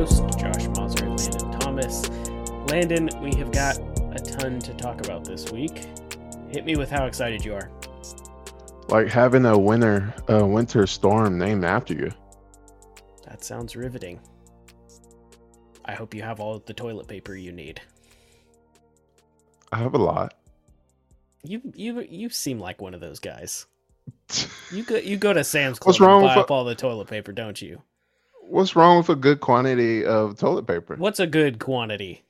We are your hosts, Josh Mazur and Landon Thomas. Landon, we have got a ton to talk about this week. Hit me with how excited you are. Like having a winter, a winter storm named after you. That sounds riveting. I hope you have all the toilet paper you need. I have a lot. You you you seem like one of those guys. You go you go to Sam's Club What's wrong and with buy a- up all the toilet paper, don't you? What's wrong with a good quantity of toilet paper? What's a good quantity?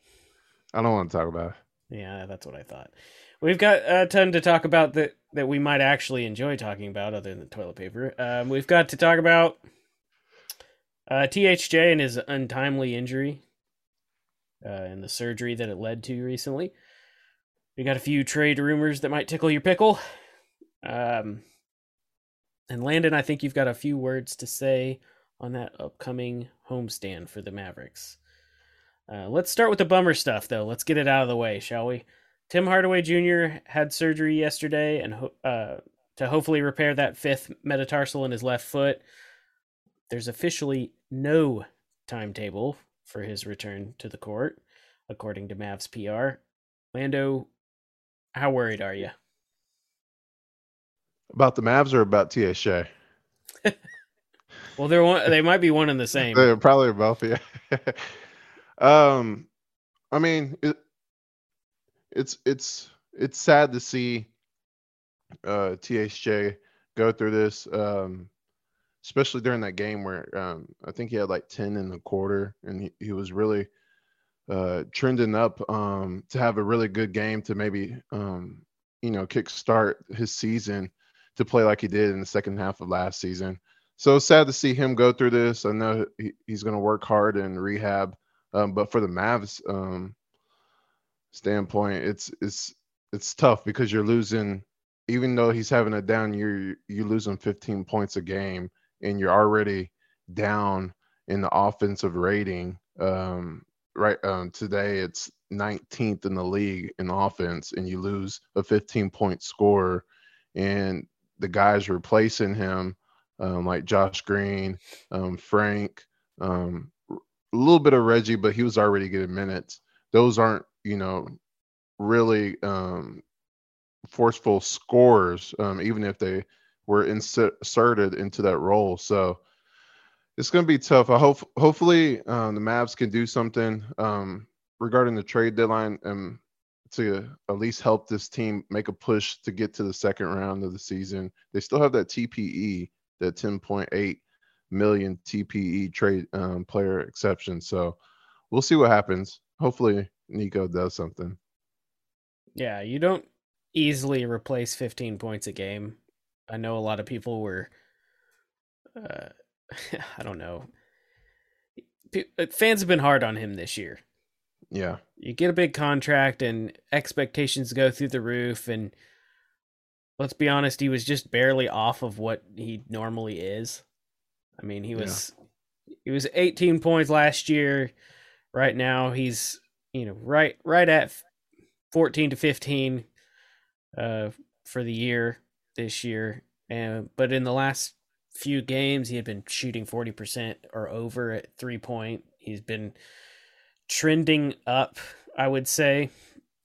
I don't want to talk about it. Yeah, that's what I thought. We've got a ton to talk about that that we might actually enjoy talking about, other than toilet paper. Um, we've got to talk about uh, THJ and his untimely injury uh, and the surgery that it led to recently. We got a few trade rumors that might tickle your pickle. Um, and Landon, I think you've got a few words to say on that upcoming homestand for the Mavericks. Uh, let's start with the bummer stuff, though. Let's get it out of the way, shall we? Tim Hardaway Jr. had surgery yesterday, and ho- uh, to hopefully repair that fifth metatarsal in his left foot. There's officially no timetable for his return to the court, according to Mavs PR. Lando, how worried are you? About the Mavs or about TSJ? Well, they're one, they might be one and the same. They're probably both. Yeah. um, I mean, it, it's it's it's sad to see uh THJ go through this. Um, especially during that game where um I think he had like ten in the quarter, and he, he was really uh trending up um to have a really good game to maybe um you know kickstart his season to play like he did in the second half of last season. So sad to see him go through this. I know he, he's going to work hard in rehab, um, but for the Mavs um, standpoint, it's it's it's tough because you're losing. Even though he's having a down year, you, him 15 points a game, and you're already down in the offensive rating. Um, right um, today, it's 19th in the league in offense, and you lose a 15 point scorer, and the guys replacing him um, like Josh Green, um, Frank, um, a little bit of Reggie, but he was already getting minutes. Those aren't, you know, really um, forceful scorers, um, even if they were inserted into that role. So it's going to be tough. I hope, hopefully, um, the Mavs can do something regarding the trade deadline and to at least help this team make a push to get to the second round of the season. They still have that TPE the 10.8 million TPE trade um, player exception. So we'll see what happens. Hopefully, Nico does something. Yeah, you don't easily replace 15 points a game. I know a lot of people were, uh, I don't know. Uh, Fans have been hard on him this year. Yeah. You get a big contract and expectations go through the roof. And let's be honest, he was just barely off of what he normally is. I mean, he was he was 18 points last year. Right now, he's you know right right at 14 to 15 uh, for the year this year. And but in the last few games, he had been shooting 40% or over at three point. He's been trending up, I would say.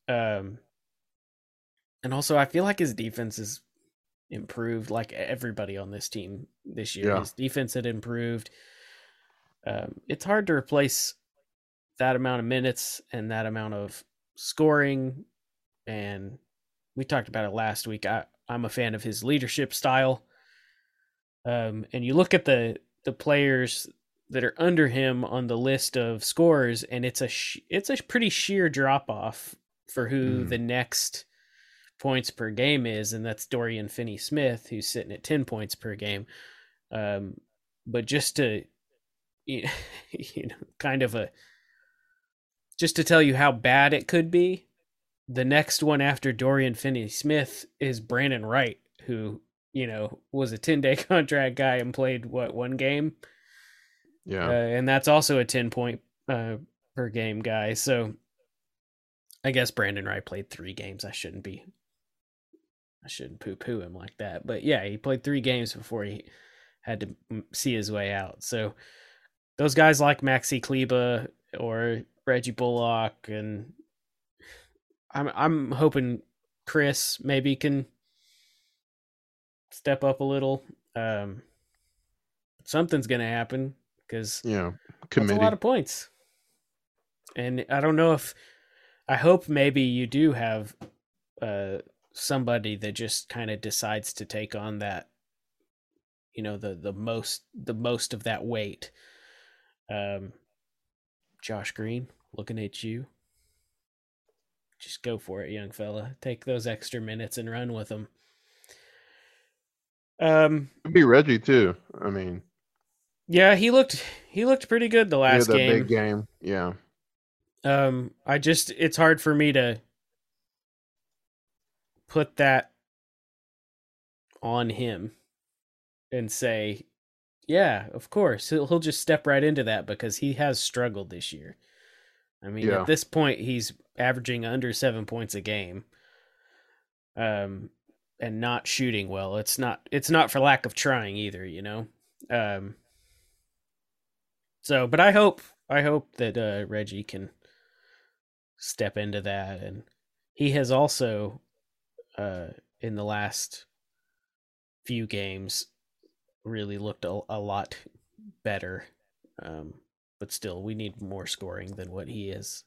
Um, and also, I feel like his defense is improved, like everybody on this team this year. Yeah. His defense had improved. Um, it's hard to replace that amount of minutes and that amount of scoring. And we talked about it last week. I, I'm a fan of his leadership style. Um, and you look at the the players that are under him on the list of scores, and it's a sh- it's a pretty sheer drop off for who Mm. the next points per game is, and that's Dorian Finney Smith, who's sitting at ten points per game. Um, but just to you know, kind of a just to tell you how bad it could be, the next one after Dorian Finney Smith is Brandan Wright, who you know was a ten day contract guy and played what one game, Yeah. uh, and that's also a ten point uh, per game guy. So I guess Brandan Wright played three games. I shouldn't be, I shouldn't poo poo him like that. But yeah, he played three games before he had to see his way out. So those guys like Maxi Kleber or Reggie Bullock, and I'm I'm hoping Chris maybe can step up a little. Um, something's gonna happen because yeah, committee. that's a lot of points. And I don't know if I hope maybe you do have uh, somebody that just kind of decides to take on that you know the the most the most of that weight. Um josh green looking at you. Just go for it young fella. Take those extra minutes and run with them um be reggie too. I mean. Yeah he looked he looked pretty good the last yeah, game. big game yeah. Um i just it's hard for me to put that on him and say, "Yeah, of course, he'll he'll just step right into that because he has struggled this year." I mean, yeah. at this point, he's averaging under seven points a game, um, and not shooting well. It's not it's not for lack of trying either, you know. Um, so, but I hope I hope that uh, Reggie can step into that, and he has also uh, in the last few games really looked a, a lot better. Um, but still, we need more scoring than what he has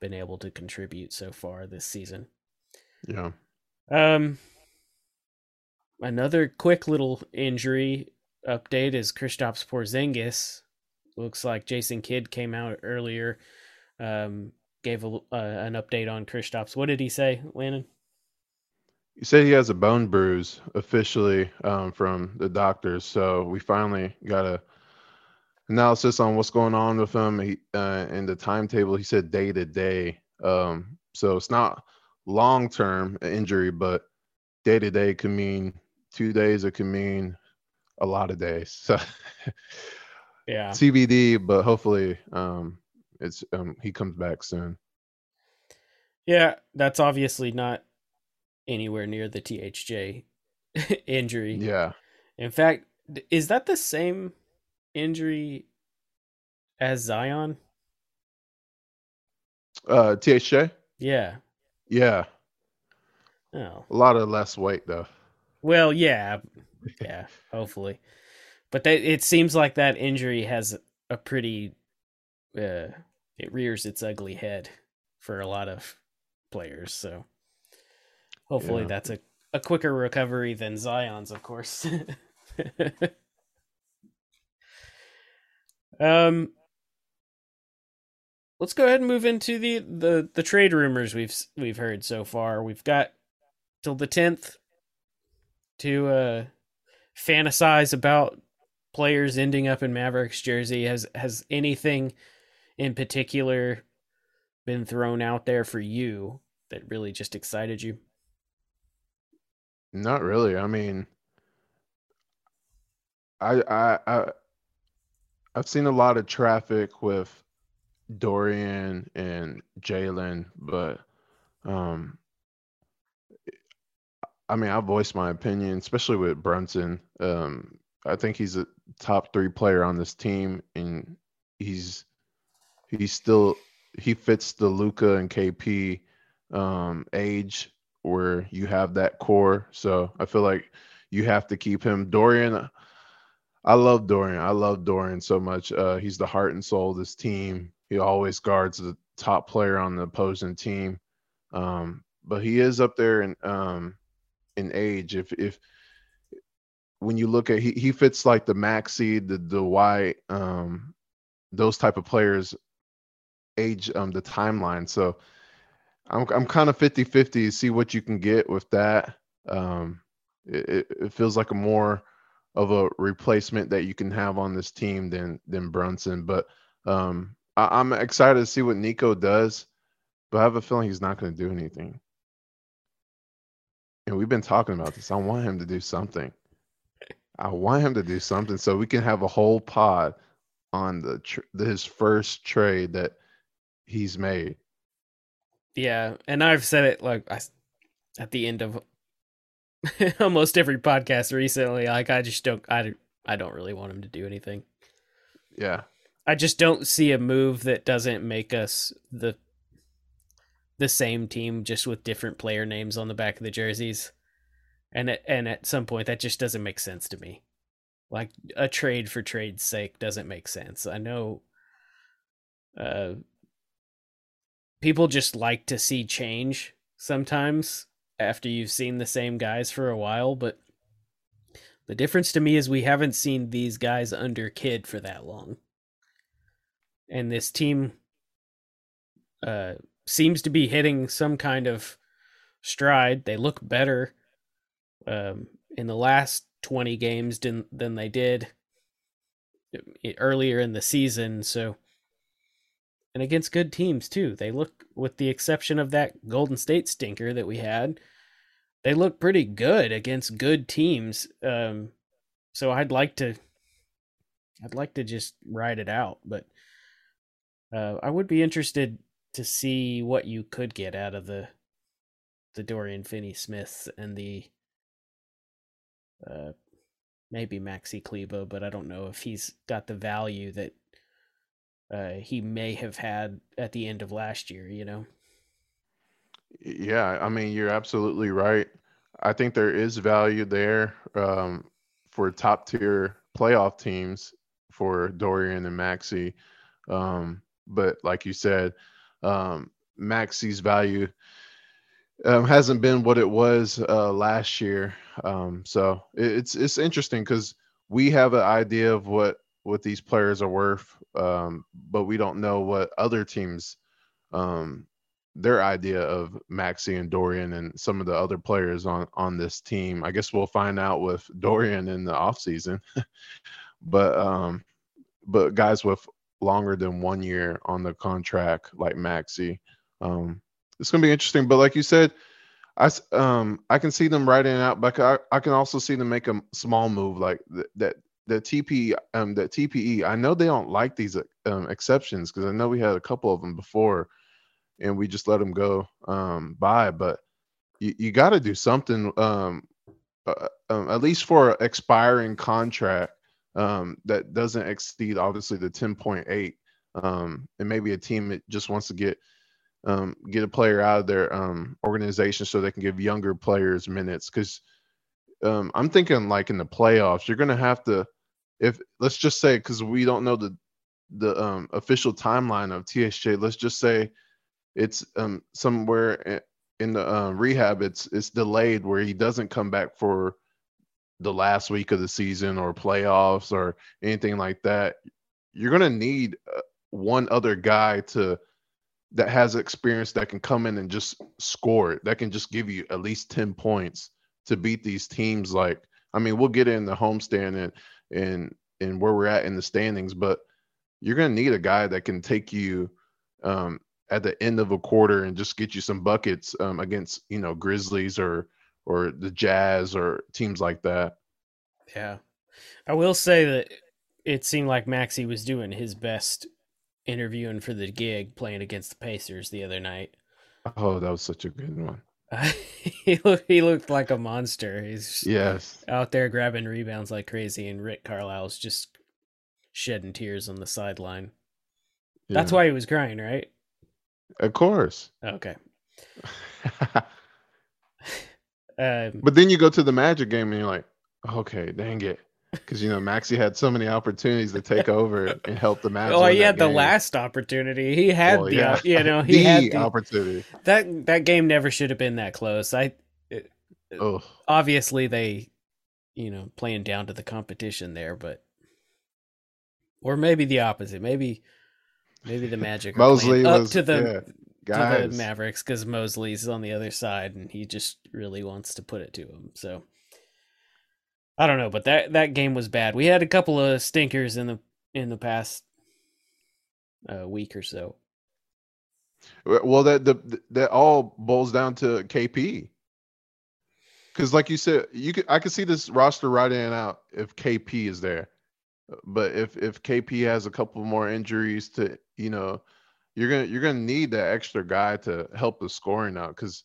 been able to contribute so far this season. Yeah. Um. Another quick little injury update is Kristaps Porzingis. Looks like Jason Kidd came out earlier, um, gave a, uh, an update on Kristaps. What did he say, Landon? He said he has a bone bruise officially um, from the doctors. So we finally got a analysis on what's going on with him. He, uh, in the timetable, he said day to day. Um, so it's not long term injury, but day to day could mean two days. It could mean a lot of days. So yeah, TBD. But hopefully, um, it's um, he comes back soon. Yeah, that's obviously not anywhere near the THJ injury. Yeah. In fact, is that the same injury as Zion? Uh, THJ. Yeah. Yeah. Oh. A lot of less weight though. Well, yeah, yeah. hopefully, but that it seems like that injury has a pretty. Uh, it rears its ugly head for a lot of players. So Hopefully, yeah. that's a, a quicker recovery than Zion's, of course. um, let's go ahead and move into the, the the trade rumors we've we've heard so far. We've got till the tenth to uh, fantasize about players ending up in Mavericks jersey. Has has anything in particular been thrown out there for you that really just excited you? Not really. I mean, I I I I've seen a lot of traffic with Dorian and Jalen, but um I mean, I voiced my opinion, especially with Brunson. Um, I think he's a top three player on this team, and he's he's still he fits the Luka and KP um, age where you have that core. So I feel like you have to keep him. Dorian, I love Dorian. I love Dorian so much. Uh, he's the heart and soul of this team. He always guards the top player on the opposing team. Um, but he is up there in um, in age. If if when you look at he, he fits like the Maxi, the the White, um, those type of players age um the timeline. So I'm I'm kind of 50-50 see what you can get with that. Um, it, it feels like a more of a replacement that you can have on this team than than Brunson. But um, I, am excited to see what Nico does, but I have a feeling he's not going to do anything. And we've been talking about this. I want him to do something. I want him to do something so we can have a whole pod on the tr- his first trade that he's made. Yeah, and I've said it like I, at the end of almost every podcast recently. Like I just don't, I, I don't really want him to do anything. Yeah. I just don't see a move that doesn't make us the the same team just with different player names on the back of the jerseys. And at, and at some point that just doesn't make sense to me. Like a trade for trade's sake doesn't make sense. I know uh people just like to see change sometimes after you've seen the same guys for a while, but the difference to me is we haven't seen these guys under Kidd for that long. And this team uh, seems to be hitting some kind of stride. They look better um, in the last 20 games than, than they did earlier in the season. So, and against good teams too. They look, with the exception of that Golden State stinker that we had, they look pretty good against good teams. Um, so I'd like to, I'd like to just ride it out, but uh, I would be interested to see what you could get out of the the Dorian Finney Smiths and the uh, maybe Maxi Kleber, but I don't know if he's got the value that uh, he may have had at the end of last year. You know. Yeah, I mean, you're absolutely right. I think there is value there um, for top tier playoff teams for Dorian and Maxi. Um, but like you said, um, Maxi's value um, hasn't been what it was uh, last year. Um, so it's it's interesting because we have an idea of what what these players are worth, um, but we don't know what other teams um, their idea of Maxi and Dorian and some of the other players on on this team. I guess we'll find out with Dorian in the offseason. but um but guys with longer than one year on the contract like Maxi. Um it's gonna be interesting. But like you said, I um I can see them writing out, but I, I can also see them make a small move like th- that the TP um that TPE. I know they don't like these um, exceptions because I know we had a couple of them before and we just let them go um, by. But you, you got to do something, um, uh, um, at least for an expiring contract um, that doesn't exceed obviously the 10.8. Um, and maybe a team that just wants to get um, get a player out of their organization so they can give younger players minutes. Because I'm thinking like in the playoffs, you're going to have to, if let's just say, because we don't know the the um, official timeline of THJ. Let's just say it's um somewhere in the uh, rehab it's it's delayed where he doesn't come back for the last week of the season or playoffs or anything like that you're to need uh, one other guy to that has experience that can come in and just score it that can just give you at least 10 points to beat these teams like i mean we'll get in the homestand and and and where we're at in the standings but you're going to need a guy that can take you um, at the end of a quarter and just get you some buckets um, against you know Grizzlies or or the Jazz or teams like that. Yeah, I will say that it seemed like Maxi was doing his best interviewing for the gig playing against the Pacers the other night. Oh, that was such a good one. he looked he looked like a monster. He's yes out there grabbing rebounds like crazy, and Rick Carlisle's just shedding tears on the sideline. Yeah. That's why he was crying, right? Of course. Okay. um, but then you go to the Magic game and you're like, okay, dang it. Because you know Maxi had so many opportunities to take over and help the Magic. Oh, he had the last opportunity. He had well, the, yeah. you know, he the had the opportunity. That that game never should have been that close. I, it, oh, obviously they, you know, playing down to the competition there, but, or maybe the opposite. Maybe Maybe the Magic Mosley up was, to the yeah, to the Mavericks because Mosley's on the other side and he just really wants to put it to him. So I don't know, but that that game was bad. We had a couple of stinkers in the in the past uh, week or so. Well, that the that all boils down to KP. Because, like you said, you could I could see this roster right in and out if KP is there. But if if KP has a couple more injuries to you know, you're gonna you're gonna need that extra guy to help the scoring out because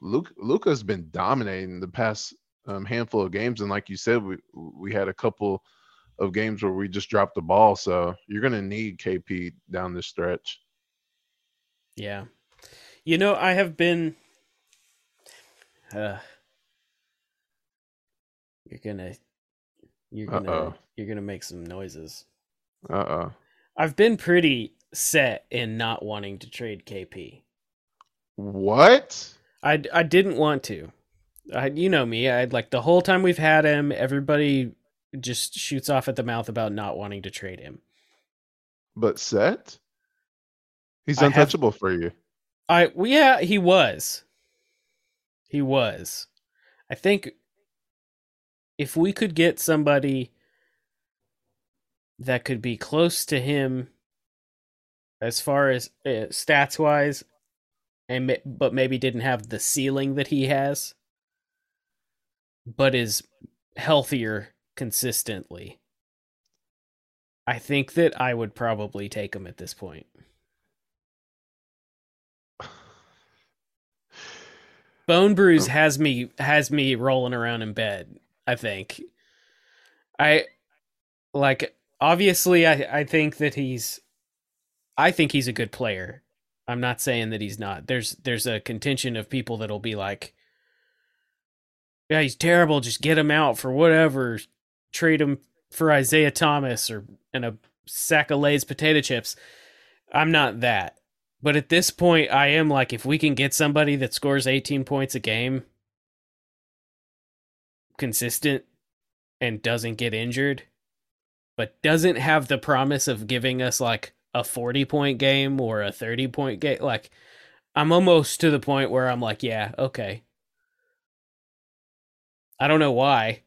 Luke Luka's been dominating the past um, handful of games, and like you said, we we had a couple of games where we just dropped the ball. So you're gonna need KP down this stretch. Yeah. You know, I have been uh you're gonna you're gonna Uh-oh. you're gonna make some noises. Uh oh. I've been pretty set in not wanting to trade KP. What? I, I didn't want to. I, you know me. I like the whole time we've had him. Everybody just shoots off at the mouth about not wanting to trade him. But set? He's I have- untouchable for you. I well, yeah, he was. He was. I think if we could get somebody that could be close to him as far as uh, stats wise and but maybe didn't have the ceiling that he has but is healthier consistently I think that I would probably take him at this point. Bone Bruise has me has me rolling around in bed. I think. I like obviously I I think that he's I think he's a good player. I'm not saying that he's not. There's there's a contention of people that'll be like yeah, he's terrible, just get him out for whatever. Trade him for Isaiah Thomas or and a sack of Lay's potato chips. I'm not that. But at this point, I am like, if we can get somebody that scores 18 points a game, consistent, and doesn't get injured, but doesn't have the promise of giving us like a 40 point game or a 30 point game, like, I'm almost to the point where I'm like, yeah, okay. I don't know why.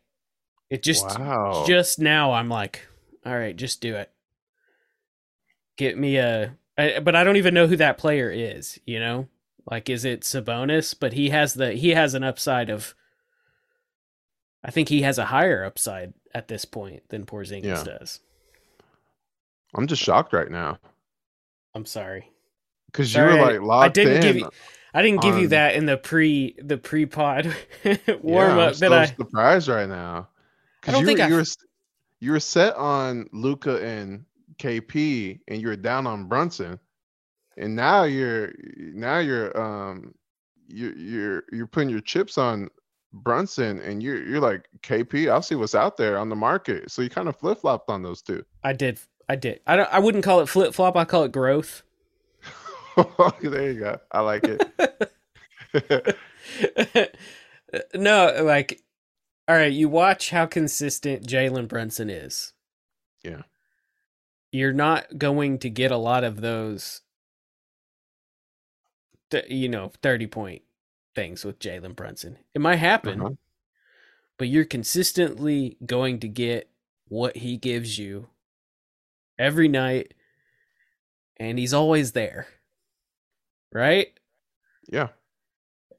It just wow. just now I'm like, all right, just do it. Get me a I, but I don't even know who that player is, you know? Like is it Sabonis? But he has the he has an upside of I think he has a higher upside at this point than Porzingis Yeah. does. I'm just shocked right now I'm sorry. because you were like locked I didn't in. give you I didn't give you that in the pre the pre pod Yeah, warm I'm up so that I surprised right now. I don't you think were, I- you were you were set on Luka and KP, and you were down on Brunson, and now you're now you're um you're you're you're putting your chips on Brunson, and you're you're like KP. I'll see what's out there on the market. So you kind of flip flopped on those two. I did I did. I don't I wouldn't call it flip flop, I call it growth. there you go. I like it. no, like, all right, you watch how consistent Jalen Brunson is. Yeah. You're not going to get a lot of those, th- you know, 30 point things with Jalen Brunson. It might happen, Uh-huh. but you're consistently going to get what he gives you every night, and he's always there. Right? Yeah.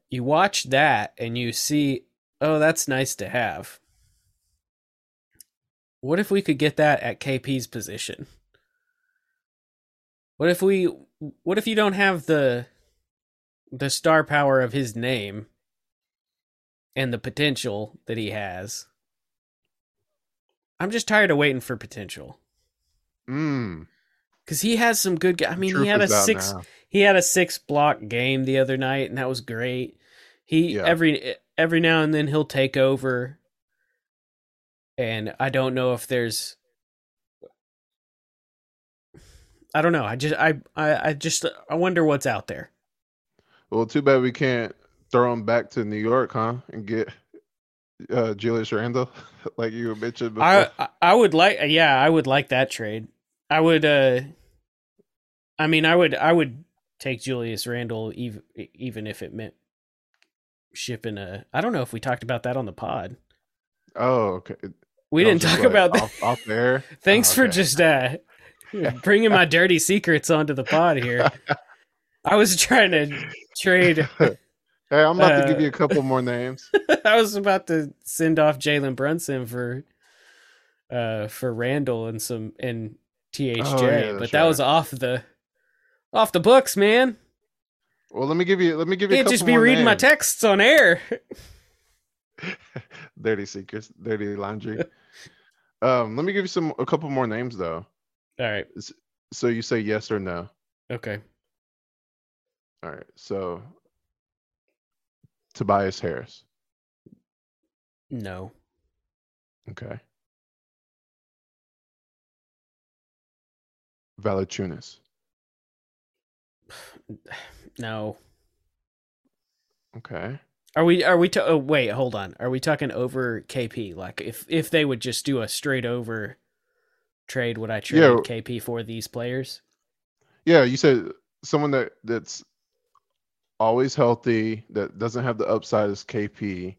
you watch that and you see, oh, that's nice to have. What if we could get that at KP's position? What if we what if you don't have the the star power of his name and the potential that he has? I'm just tired of waiting for potential. Mm. Cuz he has some good I mean, he had a 6 now. he had a six block game the other night and that was great he Yeah. every every now and then he'll take over and i don't know if there's i don't know i just i i, I just i wonder what's out there Well, too bad we can't throw him back to New York, huh? And get uh, Julius Randle, like you mentioned before. I, I i would like yeah i would like that trade i would uh i mean i would i would take julius Randle even even if it meant shipping a i don't know if we talked about that on the pod oh, okay. we That didn't talk like, about that off, off there. Thanks Oh, for just uh bringing my dirty secrets onto the pod here. I was trying to trade. Hey, I'm about to give Uh, you a couple more names. I was about to send off Jalen Brunson for uh for Randle and some and THJ, Oh, yeah, but that's that was off the off the books, man. Well, let me give you. Let me give you. Can't couple just be reading my texts on air. dirty secrets, dirty laundry. Um, let me give you some a couple more names though. All right. So you say yes or no. Okay. All right. So Tobias Harris. No. Okay. Valanciunas. No. Okay. Are we? Are we? To, oh, wait. Hold on. Are we talking over KP? Like, if if they would just do a straight over trade, would I trade Yeah. KP for these players? Yeah, you said someone that that's always healthy, that doesn't have the upside as KP,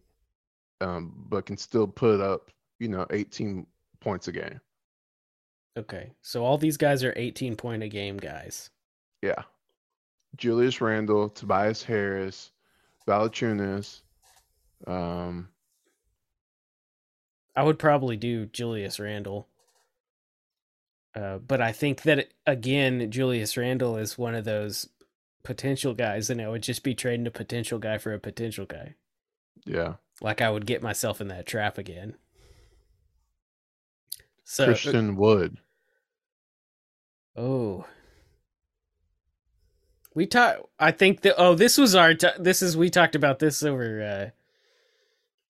um, but can still put up, you know, 18 points a game. Okay. So all these guys are 18 point a game guys. Yeah. Julius Randle, Tobias Harris, Valanciunas. Um, I would probably do Julius Randle. Uh, but I think that again, Julius Randle is one of those potential guys, and I would just be trading a potential guy for a potential guy. yeah. Like I would get myself in that trap again. So, Christian Wood. oh, we talked. I think that. Oh, this was our. T- this is we talked about this over uh,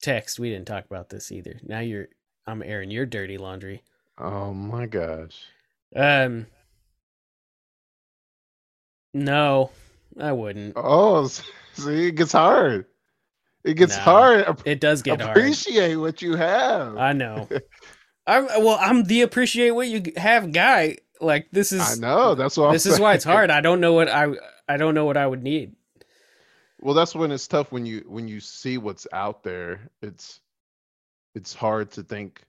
text. We didn't talk about this either. Now you're. I'm airing your dirty laundry. Oh my gosh. Um. No, I wouldn't. Oh, see, it gets hard. It gets No, hard. It does get hard. Appreciate what you have. I know. I'm well. I'm the appreciate what you have guy. Like this is. I know. That's what This I'm is why it's hard. I don't know what I. I don't know what I would need. Well, that's when it's tough when you when you see what's out there. It's it's hard to think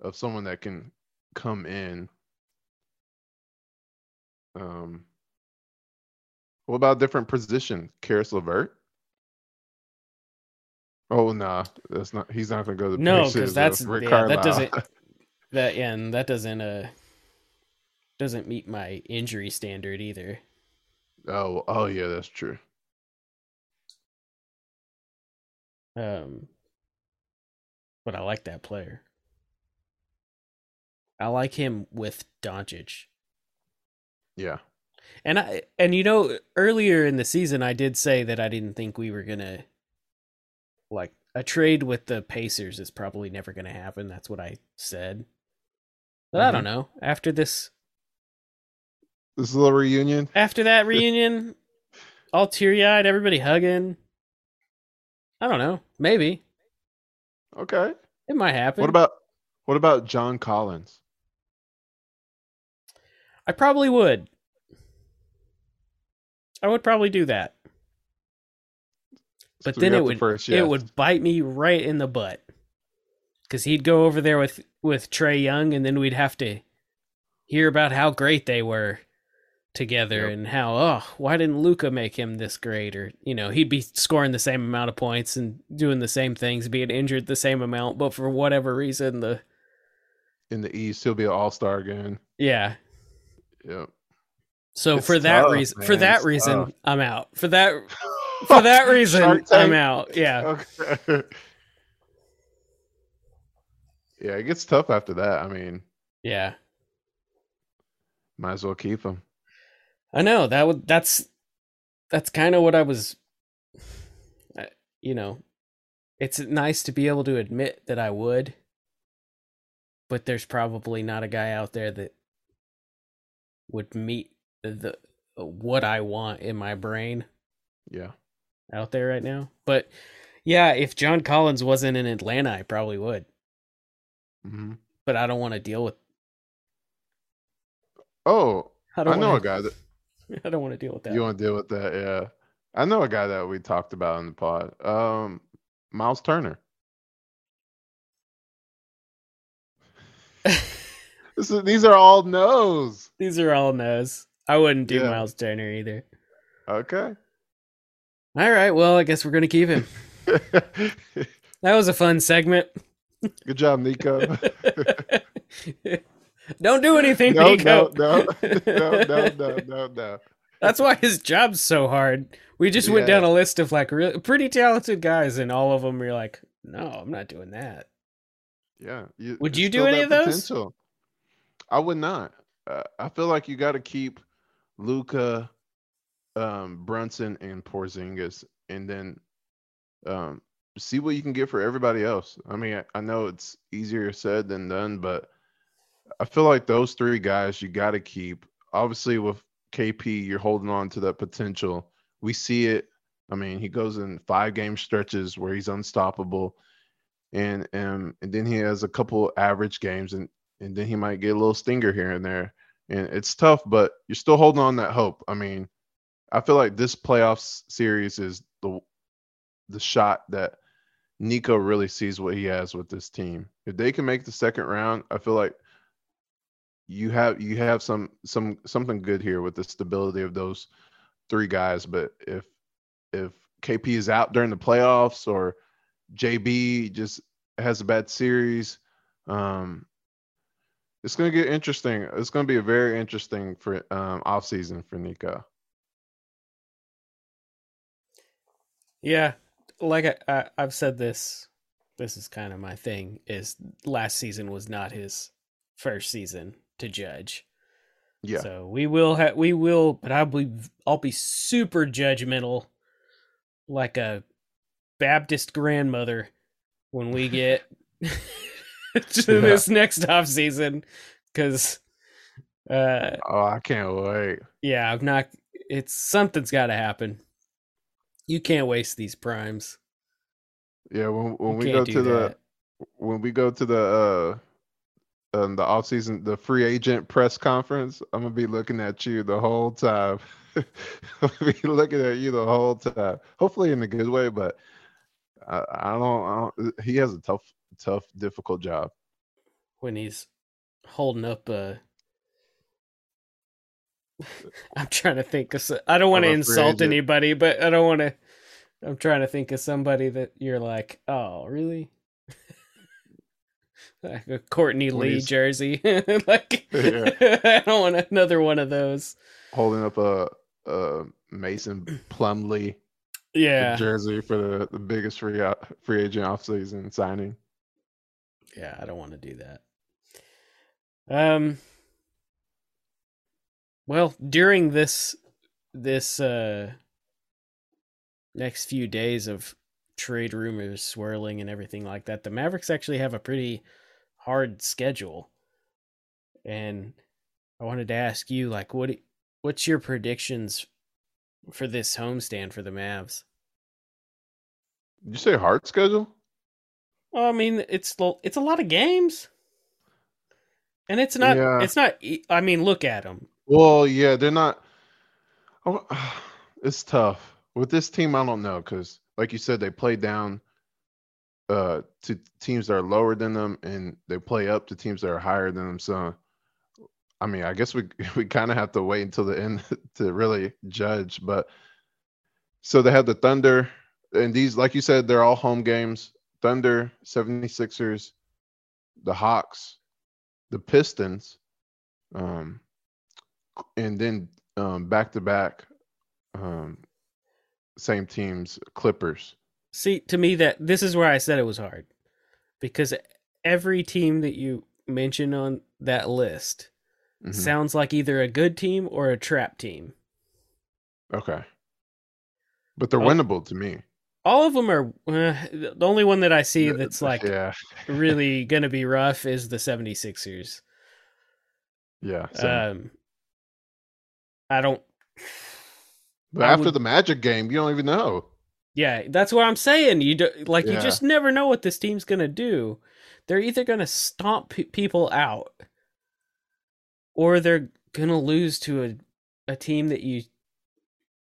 of someone that can come in. Um, what about different position? Caris LeVert? Oh nah, that's not. He's not gonna go to the No, because that's yeah, that doesn't that yeah, and that doesn't uh doesn't meet my injury standard either. oh, oh yeah, that's true. Um, but I like that player. I like him with Doncic. Yeah, And I and you know earlier in the season I did say that I didn't think we were gonna like a trade with the Pacers is probably never gonna happen. That's what I said. But I don't know. After this this little reunion. after that reunion, all teary eyed, everybody hugging. I don't know. Maybe. Okay. It might happen. What about what about John Collins? I probably would. I would probably do that. But So then it would first it would bite me right in the butt. Cuz he'd go over there with with Trae Young and then we'd have to hear about how great they were together Yep. and how oh, why didn't Luka make him this great or you know, he'd be scoring the same amount of points and doing the same things, being injured the same amount, but for whatever reason the in the East. He'll be an All Star again. yeah, Yep. So It's for that tough, reason, for that It's reason, tough. I'm out. For that for that reason, I'm out. Yeah, Okay. yeah, it gets tough after that. I mean, yeah. might as well keep him. I know that would that's that's kind of what I was. uh, You know, it's nice to be able to admit that I would, but there's probably not a guy out there that would meet the what I want in my brain. Yeah. out there right now. But yeah, if John Collins wasn't in Atlanta, I probably would. hmm But I don't want to deal with. Oh, I I, don't know wanna, a guy that I don't want to deal with that. you want to deal with that. Yeah, I know a guy that we talked about in the pod. Um, Miles Turner. This is, these are all no's. These are all no's. I wouldn't do Yeah. Miles Turner either. Okay. All right, well, I guess we're gonna keep him. That was a fun segment. Good job, Nico. Don't do anything, no, Nico. no, no, no, no, no, no, no. That's why his job's so hard. We just went down a list of like re- pretty talented guys, and all of them were like, "No, I'm not doing that." Yeah. You, Would you do any of those? potential. I would not. Uh, I feel like you got to keep Luka, um, Brunson, and Porzingis, and then um, see what you can get for everybody else. I mean, I, I know it's easier said than done, but I feel like those three guys you got to keep. Obviously, with KP, you're holding on to that potential. We see it. I mean, he goes in five game stretches where he's unstoppable, and and and then he has a couple average games, and and then he might get a little stinger here and there, and it's tough, but you're still holding on that hope. I mean, I feel like this playoffs series is the the shot that Nico really sees what he has with this team. If they can make the second round, I feel like you have you have some some something good here with the stability of those three guys. But if if KP is out during the playoffs or JB just has a bad series, um, it's going to get interesting. It's going to be a very interesting for um, off season for Nico. Yeah, like I, I, I've said this. This is kind of my thing. Is last season was not his first season to judge. Yeah, So we will have we will, but I'll be I'll be super judgmental, like a Baptist grandmother, when we get to Yeah. this next off season, because uh oh, I can't wait. yeah, I'm not. It's something's got to happen. You can't waste these primes. Yeah, when when You we go to the when we go to the uh um, the off season the free agent press conference, I'm gonna be looking at you the whole time. I'll be looking at you the whole time. Hopefully in a good way, but I, I don't. I don't he has a tough, tough, difficult job. when he's holding up a. I'm trying to think of. I don't want to Of a free insult agent. anybody, but I don't want to. I'm trying to think of somebody that you're like, oh, really? Like a Courtney When Lee he's- jersey. like, Yeah. I don't want another one of those. Holding up a, a Mason Plumlee Yeah, jersey for the, the biggest free free agent offseason signing. yeah. I don't want to do that. Um. Well, during this this uh next few days of trade rumors swirling and everything like that, the Mavericks actually have a pretty hard schedule. And I wanted to ask you like what what's your predictions for this homestand for the Mavs? Did you say hard schedule? Well, I mean, it's it's a lot of games. And it's not Yeah. it's not I mean, look at them. Well, yeah, they're not. Oh, it's tough with this team. I don't know because, like you said, they play down uh, to teams that are lower than them, and they play up to teams that are higher than them. So, I mean, I guess we we kind of have to wait until the end to really judge. But so they have the Thunder, and these, like you said, they're all home games. Thunder, 76ers, the Hawks, the Pistons. Um, and then um, back to back, um, same teams, Clippers. See, to me that this is where I said it was hard. Because every team that you mention on that list Mhm. sounds like either a good team or a trap team. Okay, but they're Oh. winnable to me. All of them are uh, the only one that I see that's like yeah, really going to be rough is the 76ers. yeah. same. Um I don't but I after would- the Magic game, you don't even know. Yeah, that's what I'm saying. You do, like you just never know what this team's gonna do. They're either gonna stomp pe- people out, or they're gonna lose to a a team that you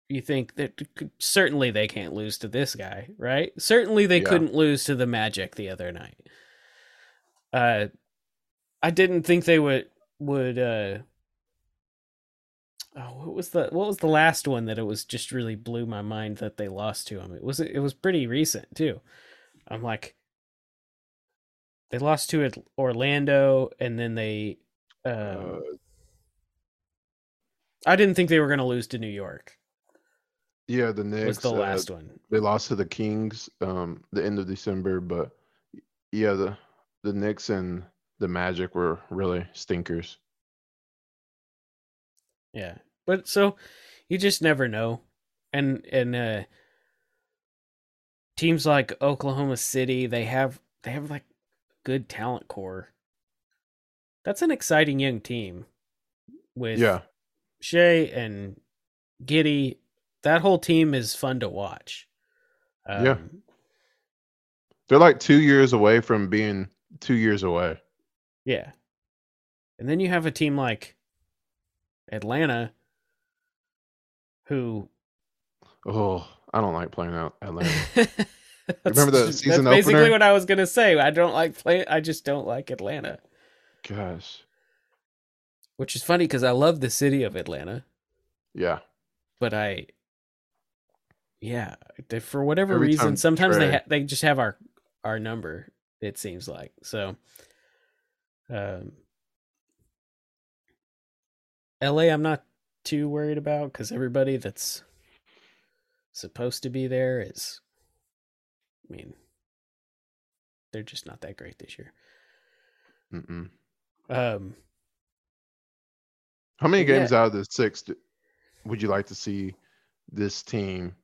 you think that certainly they can't lose to this guy, right? Certainly they Yeah. couldn't lose to the Magic the other night. Uh, I didn't think they would would. uh Oh, what was the what was the last one that it was just really blew my mind that they lost to him? It was it was pretty recent too. I'm like, they lost to Orlando, and then they. Um, Uh, I didn't think they were going to lose to New York. yeah, the Knicks. Was the uh, last one? they lost to the Kings um, the end of December, but yeah, the the Knicks and the Magic were really stinkers. Yeah. But so you just never know. And and uh teams like Oklahoma City, they have they have like good talent core. That's an exciting young team with Yeah. Shai and Giddey. That whole team is fun to watch. Um, Yeah. They're like two years away from being two years away. Yeah. And then you have a team like Atlanta who Oh, I don't like playing out Atlanta. Remember the season That's basically opener? what I was gonna say. I don't like play. I just don't like Atlanta, Gosh. which is funny because I love the city of Atlanta, Yeah. but I, yeah, they, for whatever Every reason, time sometimes they ha- they just have our our number. It seems like so. Um, L.A. I'm not too worried about because everybody that's supposed to be there is, I mean, they're just not that great this year. Mm-mm. Um, How many Yeah. games out of the six would you like to see this team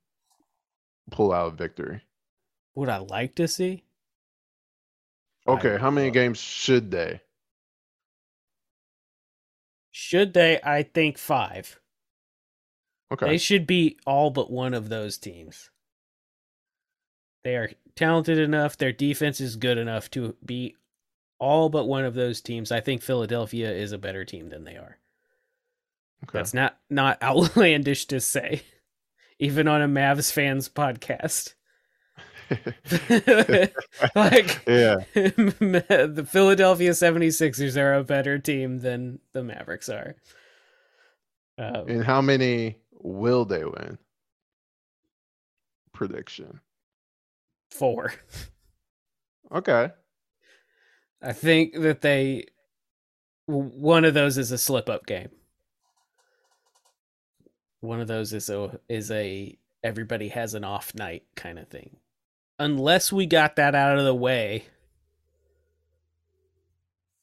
pull out a victory? would I like to see? I Okay, how many love- games should they? Should they? I think five. Okay. They should beat all but one of those teams. They are talented enough. Their defense is good enough to beat all but one of those teams. I think Philadelphia is a better team than they are. okay. That's not not outlandish to say, even on a Mavs fans podcast. like yeah. the Philadelphia 76ers are a better team than the Mavericks are. Um, And how many will they win? Prediction. four. Okay. I think that they one of those is a slip up game. One of those is a is a everybody has an off night kind of thing. Unless we got that out of the way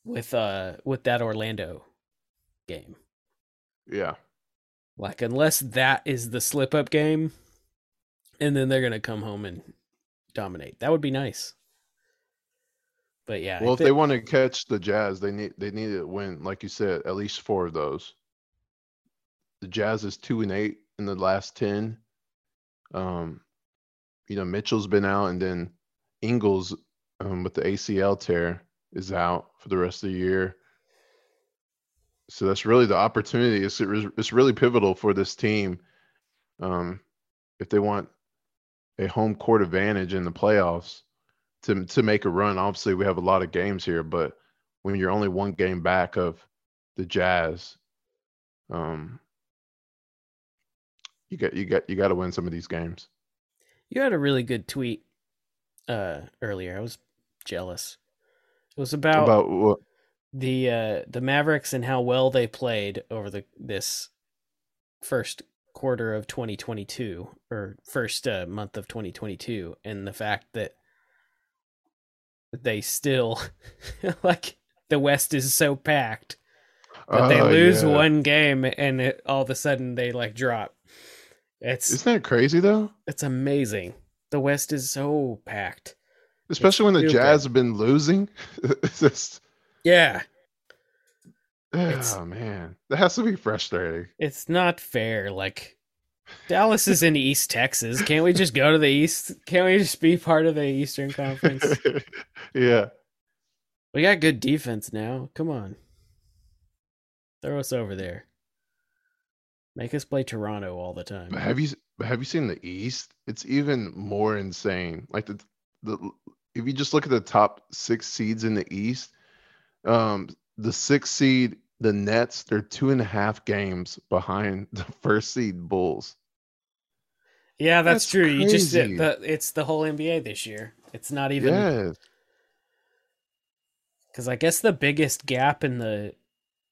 with uh with that Orlando game. Yeah. Like unless that is the slip up game and then they're going to come home and dominate. That would be nice. But yeah, Well, if they want to catch the Jazz, they need they need to win, like you said, at least four of those. The Jazz is two and eight in the last ten. Um, you know, Mitchell's been out, and then Ingles um, with the ACL tear is out for the rest of the year. So that's really the opportunity. It's it's really pivotal for this team. Um, if they want a home court advantage in the playoffs to to make a run. Obviously, we have a lot of games here, but when you're only one game back of the Jazz, um, you got you got you got to win some of these games. You had a really good tweet uh earlier. I was jealous. It was about, About what? the uh the Mavericks and how well they played over the this first quarter of 2022 or first uh, month of 2022 and the fact that they still like the West is so packed that they Oh, lose yeah. one game and it, all of a sudden they like drop. It's Isn't that crazy though? it's amazing. The West is so packed. Especially when the stupid. Jazz have been losing. just, Yeah, It's- oh man, that has to be frustrating. it's not fair. Like Dallas is in East Texas. Can't we just go to the East? Can't we just be part of the Eastern Conference? yeah, we got good defense now. Come on. Throw us over there. Make us play Toronto all the time. Have you have you seen the East? It's even more insane. Like the the if you just look at the top six seeds in the East, um, the six seed, the Nets, they're two and a half games behind the first seed Bulls. Yeah, that's, That's true. You just crazy. the, it's the whole NBA this year. It's not even Yes. because I guess the biggest gap in the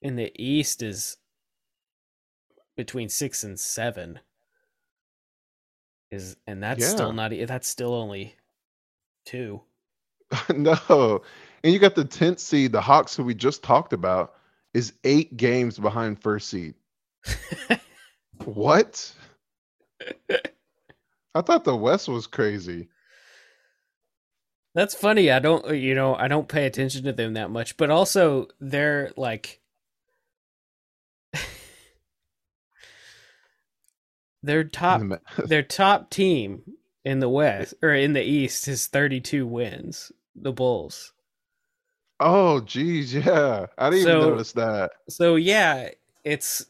in the East is between six and seven. Is and that's still not that's still only two. no. And you got the 10th seed, the Hawks, who we just talked about, is eight games behind first seed. what? I thought the West was crazy. That's funny. I don't, you know, I don't pay attention to them that much, but also they're like, their top, their top team in the West or in the East is 32 wins. The Bulls. Oh, geez, yeah, I didn't so, even notice that. So yeah, it's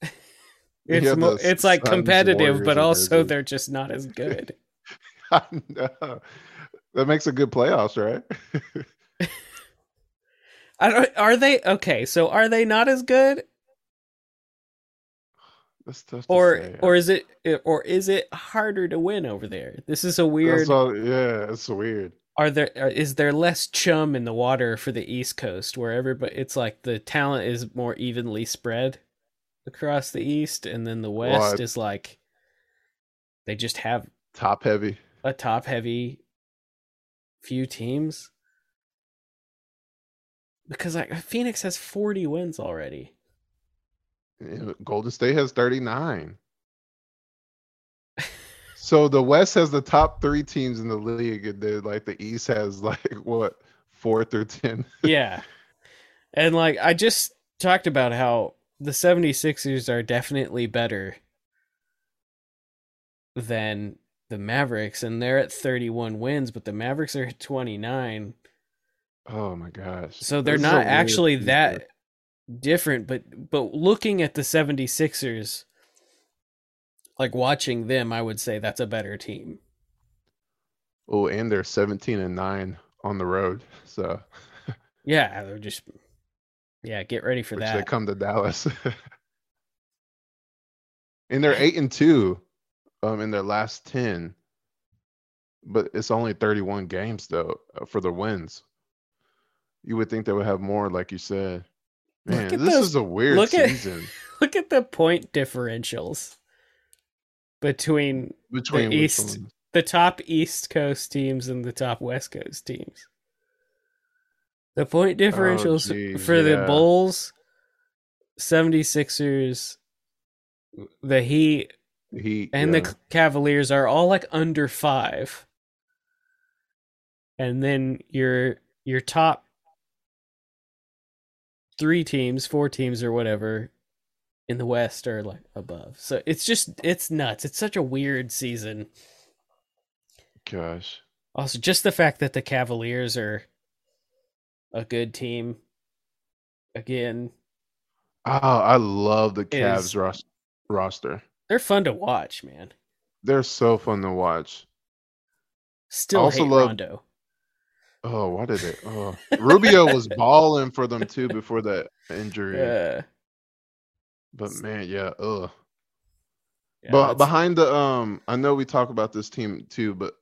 it's mo- it's like competitive, but also they're just not as good. I know. That makes a good playoffs, right? I don't. Are they okay? So are they not as good? Or say. or is it or is it harder to win over there? This is a weird. All, yeah, it's weird. Are there uh, is there less chum in the water for the East Coast where everybody it's like the talent is more evenly spread across the East, and then the West is like they just have top heavy a top heavy few teams because like Phoenix has 40 wins already. Golden State has 39. so the West has the top three teams in the league, and then like the East has like what four through ten. yeah. And like I just talked about how the 76ers are definitely better than the Mavericks, and they're at 31 wins, but the Mavericks are at 29. Oh my gosh. So they're this not actually that different, but but looking at the 76ers like watching them, I would say that's a better team. Oh, and they're 17 and 9 on the road. So Yeah, they're just yeah, get ready for Which that. They come to Dallas. and they're 8 and 2 um in their last 10. But it's only 31 games though uh, for the wins. You would think they would have more like you said. Man, this those, is a weird look season. At, look at the point differentials between between the east, the top East Coast teams and the top West Coast teams. The point oh, differentials oh, geez, for yeah. the Bulls, 76ers, the Heat, Heat and yeah. the Cavaliers are all like under 5. And then your your top three teams, four teams, or whatever in the West are like above. So it's just it's nuts. It's such a weird season. Gosh. Also, just the fact that the Cavaliers are a good team again. Oh, I love the Cavs is, ros- roster. They're fun to watch, man. They're so fun to watch. Still also hate love, Rondo. Oh, why did it? Oh, Rubio was balling for them too before that injury. Yeah. But man, yeah, ugh. Yeah, but that's... behind the um, I know we talk about this team too, but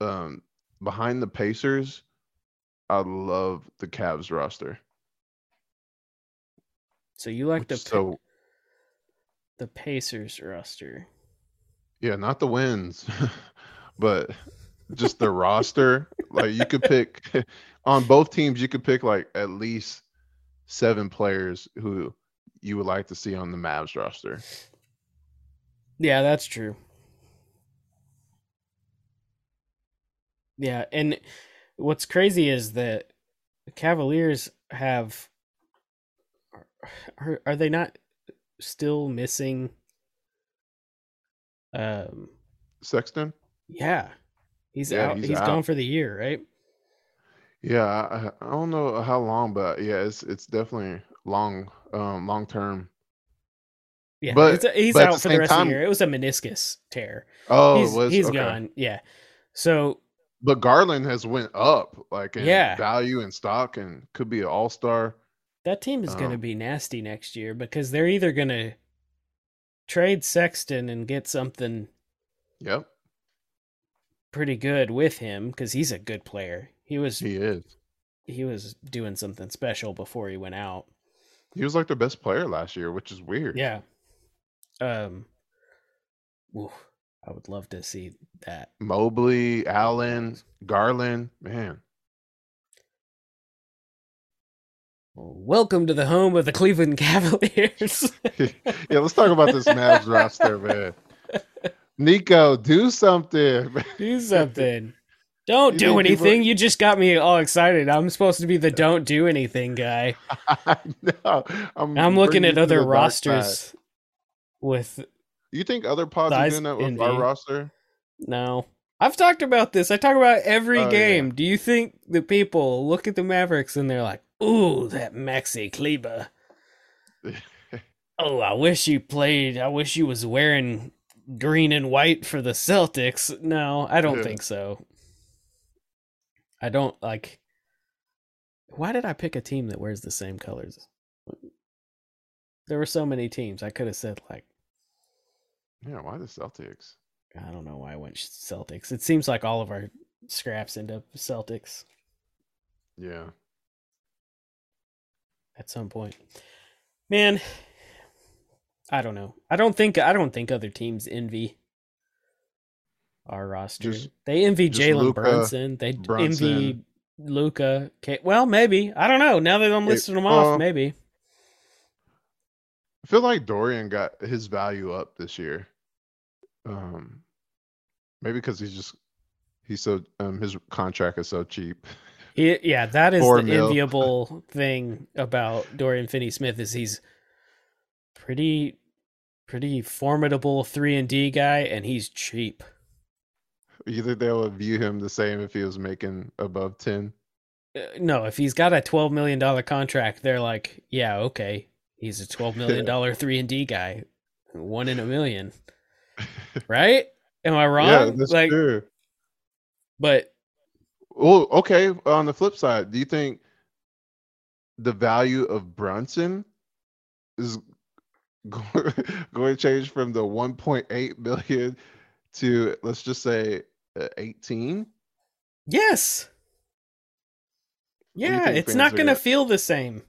um, behind the Pacers, I love the Cavs roster. So you like Which the so the Pacers roster? Yeah, not the wins, but just the roster. Like you could pick on both teams, you could pick like at least seven players who you would like to see on the Mavs roster. Yeah, that's true. Yeah, and what's crazy is that the Cavaliers have are, are they not still missing um Sexton? Yeah. He's yeah, out. He's, he's out. gone for the year, right? Yeah, I, I don't know how long, but yeah, it's it's definitely long, um, long term. Yeah, but a, he's but out for the, the rest time, of the year. It was a meniscus tear. Oh, he's, was, he's okay. gone. Yeah, so. But Garland has went up like in yeah. value and stock, and could be an all star. That team is um, going to be nasty next year because they're either going to trade Sexton and get something. Yep pretty good with him because he's a good player. He was he is he was doing something special before he went out. He was like the best player last year, which is weird. Yeah. Um. I would love to see that. Mobley, Allen, Garland, man. Welcome to the home of the Cleveland Cavaliers. yeah, let's talk about this Mavs roster, man. Nico, do something. do something. Don't You do anything. people- You just got me all excited. I'm supposed to be the don't do anything guy. I know. I'm, I'm looking at other rosters with You think other pods are doing that with envy. our roster? no. I've talked about this. I talk about every Oh, yeah. game. Do you think the people look at the Mavericks and they're like, "Ooh, that Maxi Kleber. Oh, I wish you played. I wish you was wearing green and white for the Celtics." No, I don't Yeah. think so. I don't like. Why did I pick a team that wears the same colors? There were so many teams. I could have said like Yeah, why the Celtics? I don't know why I went Celtics. It seems like all of our scraps end up Celtics Yeah. at some point. Man, I don't know. I don't think I don't think other teams envy our roster. Just- they envy Jalen Brunson. They Brunson. envy Luka. Well, maybe I don't know. Now that I'm listing them off, uh, maybe. I feel like Dorian got his value up this year. Um, maybe because he's just he's so um his contract is so cheap. He, yeah, that is Four the mil. enviable thing about Dorian Finney-Smith is he's pretty, pretty formidable three and D guy, and he's cheap. You think they would view him the same if he was making above ten? Uh, no, if he's got a twelve million dollar contract, they're like, yeah, okay, he's a twelve million dollar three and D guy, one in a million, right? Am I wrong? Yeah, that's like, true. but Well, okay. On the flip side, do you think the value of Brunson is going to change from the 1.8 million to let's just say uh, 18? yes, yeah, it's not going to gonna- feel the same.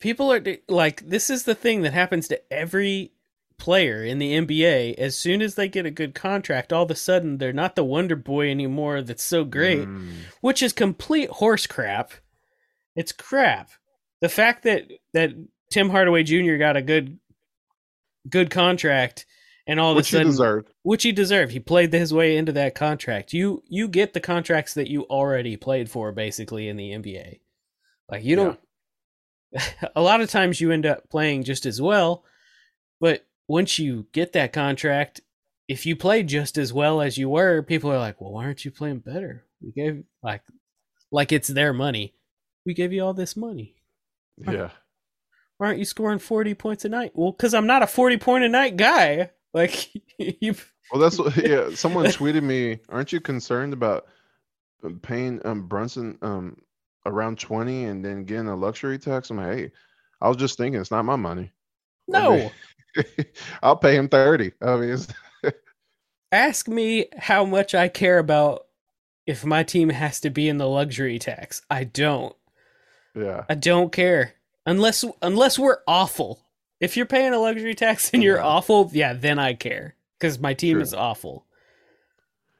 People are like, this is the thing that happens to every player in the NBA. As soon as they get a good contract, all of a sudden they're not the Wonder Boy anymore. That's so great. Mm, which is complete horse crap. It's crap. The fact that that Tim Hardaway Jr. got a good good contract and all of which a he sudden deserved. which he deserved. He played his way into that contract. You you get the contracts that you already played for basically in the NBA. Like you don't a lot of times you end up playing just as well, but once you get that contract, if you play just as well as you were, people are like, "Well, why aren't you playing better?" We gave like like it's their money. We gave you all this money. Yeah. Why aren't you scoring 40 points a night? Well, cuz I'm not a 40 point a night guy. Like you Well, that's what. Yeah. Someone tweeted me. Aren't you concerned about um, paying um Brunson um around 20 and then getting a luxury tax? I'm like, hey, I was just thinking, it's not my money. No. I'll pay him 30. I mean, ask me how much I care about if my team has to be in the luxury tax. I don't. yeah. I don't care. Unless unless we're awful. If you're paying a luxury tax and you're Yeah. awful, yeah, then I care cuz my team True. is awful.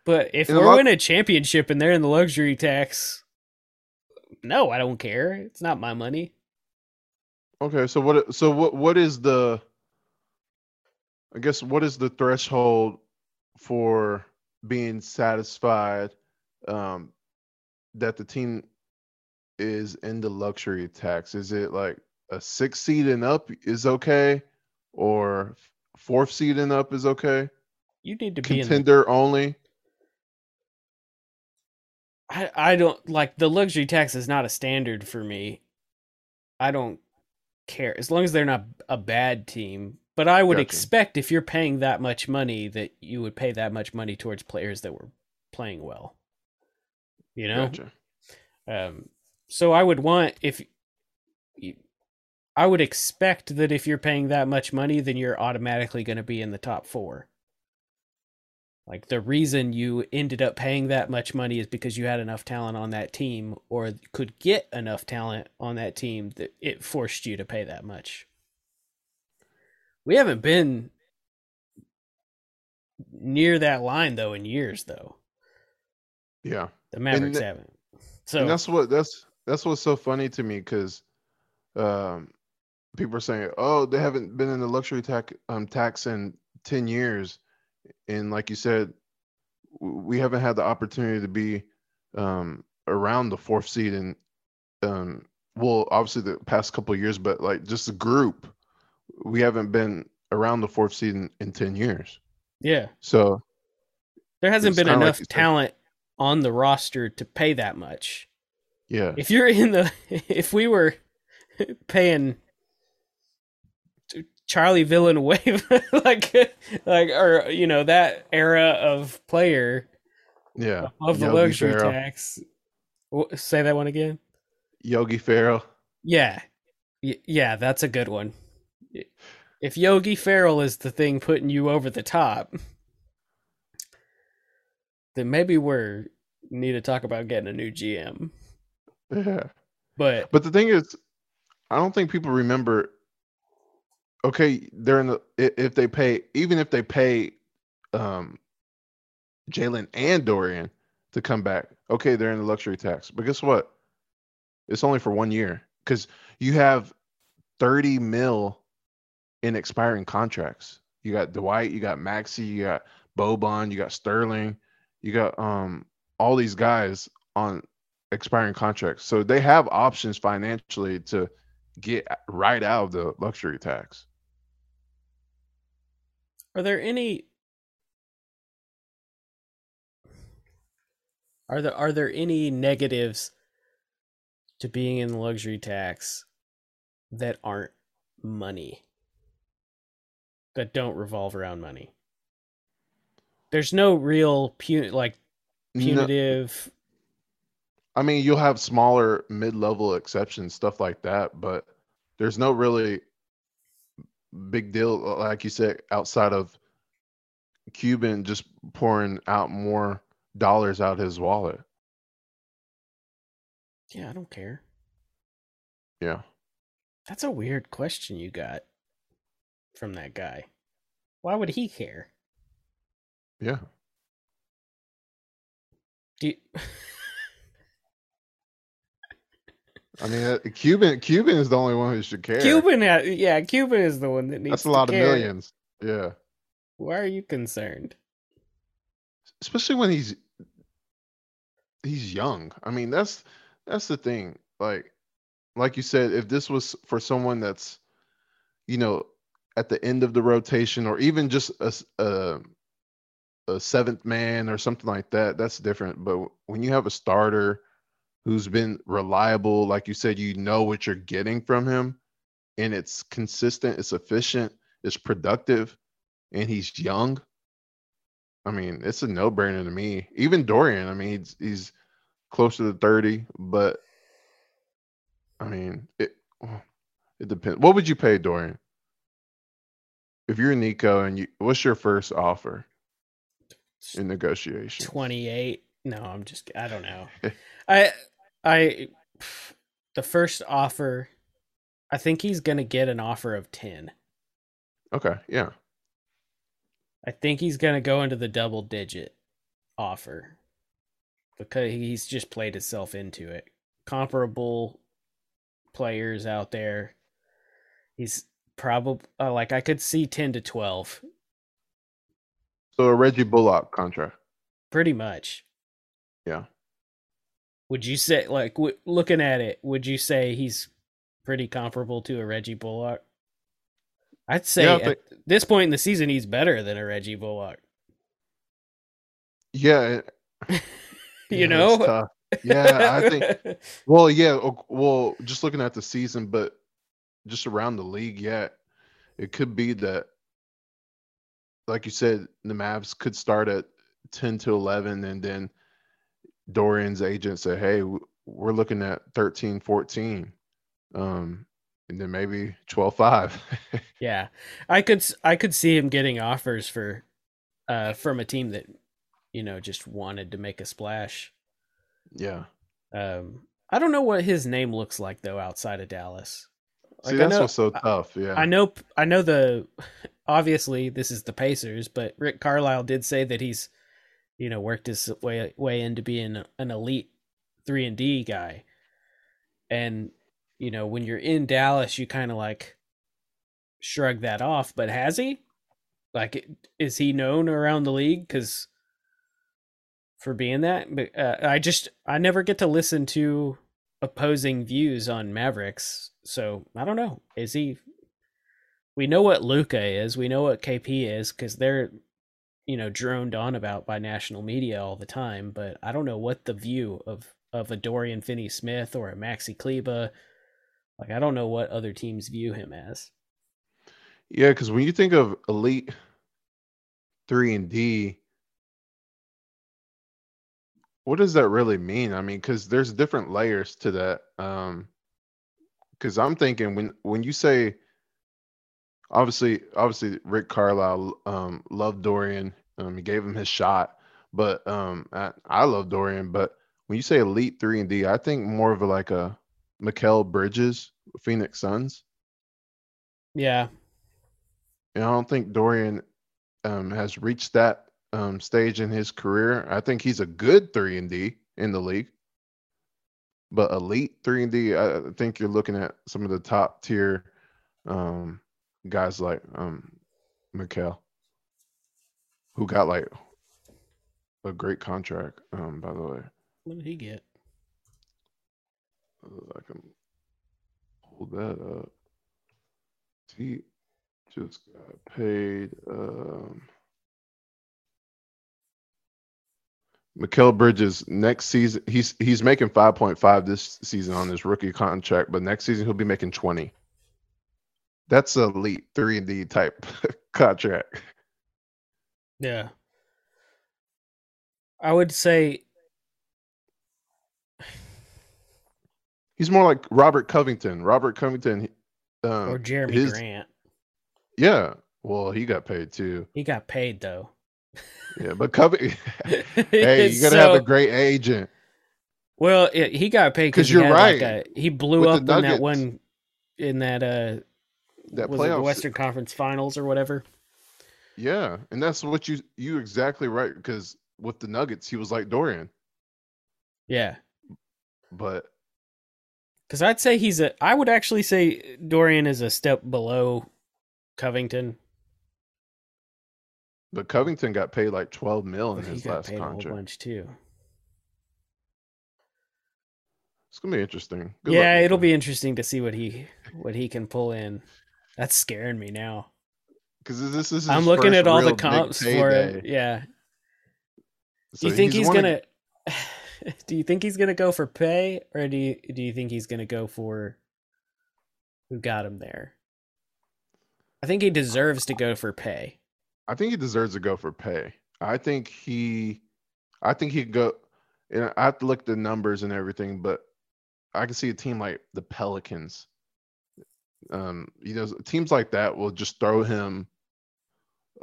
But if a we're lot- winning a championship and they're in the luxury tax, no, I don't care. It's not my money. Okay. So what? So what? What is the? I guess what is the threshold for being satisfied um, that the team is in the luxury tax? Is it like a six seed and up is okay, or fourth seed and up is okay? You need to be in the Contender only. I, I don't like the luxury tax is not a standard for me. I don't care as long as they're not a bad team. But I would Gotcha. expect if you're paying that much money that you would pay that much money towards players that were playing well. You know, Gotcha. um, so I would want if I would expect that if you're paying that much money, then you're automatically going to be in the top four. Like the reason you ended up paying that much money is because you had enough talent on that team, or could get enough talent on that team that it forced you to pay that much. We haven't been near that line though in years, though Yeah. the Mavericks th- haven't. So and that's what that's that's what's so funny to me because um, people are saying, "Oh, they haven't been in the luxury tax um, tax in ten years," and like you said, we haven't had the opportunity to be um, around the fourth seed and um, well, obviously the past couple years, but like just the group, we haven't been around the fourth seed in, in ten years. Yeah. So there hasn't been enough like talent on the roster to pay that much. Yeah. If you're in the, if we were paying Charlie Villanueva, like, like, or you know that era of player, yeah, of the Yogi luxury Ferrell. tax. Say that one again. Yogi Ferrell. Yeah, yeah, that's a good one. If Yogi Ferrell is the thing putting you over the top, then maybe we're need to talk about getting a new GM. Yeah. But but the thing is, I don't think people remember. Okay, they're in the if they pay even if they pay, um, Jalen and Dorian to come back. Okay, they're in the luxury tax, but guess what? It's only for one year because you have thirty mil in expiring contracts. You got Dwight, you got Maxi, you got Boban, you got Sterling, you got um all these guys on expiring contracts. So they have options financially to get right out of the luxury tax. Are there any Are there are there any negatives to being in the luxury tax that aren't money? That don't revolve around money. There's no real pun- like punitive I mean, you'll have smaller mid-level exceptions, stuff like that, but there's no really big deal, like you said, outside of Cuban just pouring out more dollars out his wallet. Yeah, I don't care. Yeah. That's a weird question you got from that guy. Why would he care? Yeah. Do you... I mean, uh, Cuban Cuban is the only one who should care. Cuban, yeah, Cuban is the one that needs. That's a lot of care. millions. Yeah. Why are you concerned? Especially when he's he's young. I mean, that's that's the thing. Like like you said, if this was for someone that's you know at the end of the rotation or even just a, a a seventh man or something like that, that's different. But when you have a starter who's been reliable. Like you said, you know what you're getting from him, and it's consistent, it's efficient, it's productive, and he's young. I mean, it's a no brainer to me. Even Dorian, I mean, he's, he's closer to 30, but I mean, it it depends. What would you pay Dorian? If you're Nico and you, what's your first offer in negotiation? 28. No, I'm just, I don't know. I, I the first offer I think he's going to get an offer of 10. Okay, yeah. I think he's going to go into the double digit offer because he's just played himself into it. Comparable players out there. He's probably uh, like I could see 10 to 12. So a Reggie Bullock contract. Pretty much. Yeah. Would you say, like, w- looking at it, would you say he's pretty comparable to a Reggie Bullock? I'd say yeah, at this point in the season, he's better than a Reggie Bullock. Yeah. you yeah, know? Yeah, I think. Well, yeah. Well, just looking at the season, but just around the league, yeah, it could be that, like you said, the Mavs could start at 10 to 11 and then Dorian's agent said, "Hey, we're looking at 13, 14." Um, and then maybe 12-5. yeah. I could I could see him getting offers for uh from a team that you know just wanted to make a splash. Yeah. Um I don't know what his name looks like though outside of Dallas. Like, See, that's know, what's so tough. Yeah. I know I know the obviously this is the Pacers, but Rick Carlisle did say that he's you know, worked his way way into being an elite three and D guy. And you know, when you're in Dallas, you kind of like shrug that off. But has he? Like, is he known around the league? Because for being that, but uh, I just I never get to listen to opposing views on Mavericks, so I don't know. Is he? We know what Luka is. We know what KP is because they're, you know, droned on about by national media all the time. But I don't know what the view of of a Dorian Finney-Smith or a Maxi Kleber. Like I don't know what other teams view him as. Yeah, because when you think of elite three and D, what does that really mean? I mean, because there's different layers to that. Um, because I'm thinking when when you say, obviously, obviously Rick Carlisle um, loved Dorian. Um, he gave him his shot, but um, I, I love Dorian. But when you say elite three and D, I think more of a, like a Mikal Bridges, Phoenix Suns. Yeah, and I don't think Dorian um, has reached that um, stage in his career. I think he's a good three and D in the league, but elite three and D. I think you're looking at some of the top tier um, guys like um, Mikal, who got like a great contract. Um, by the way, what did he get? I can hold that up. He just got paid. Um, Mikal Bridges next season he's he's making 5.5 this season on his rookie contract, but next season he'll be making 20. That's a elite 3 and D type contract. Yeah. I would say he's more like Robert Covington. Robert Covington um, or Jerami his, Grant. Yeah. Well, he got paid too. He got paid though. Yeah, but Covington. hey, you gotta so, have a great agent. Well, it, he got paid because you're right. Like a, he blew With up in that one in that uh that was it the Western Conference Finals or whatever. Yeah, and that's what you you exactly right because with the Nuggets he was like Dorian. Yeah, but because I'd say he's a I would actually say Dorian is a step below Covington. But Covington got paid like twelve mil in his last contract. A whole bunch too. It's gonna be interesting. Good yeah, it'll be interesting to see what he what he can pull in. That's scaring me now. Because this is I'm looking at all the comps for it. Yeah. So do you think he's, he's gonna? do you think he's gonna go for pay, or do you do you think he's gonna go for who got him there? I think he deserves to go for pay. I think he deserves to go for pay. I think he, I think he go. And I have to look at the numbers and everything, but I can see a team like the Pelicans. Um, you know, teams like that will just throw him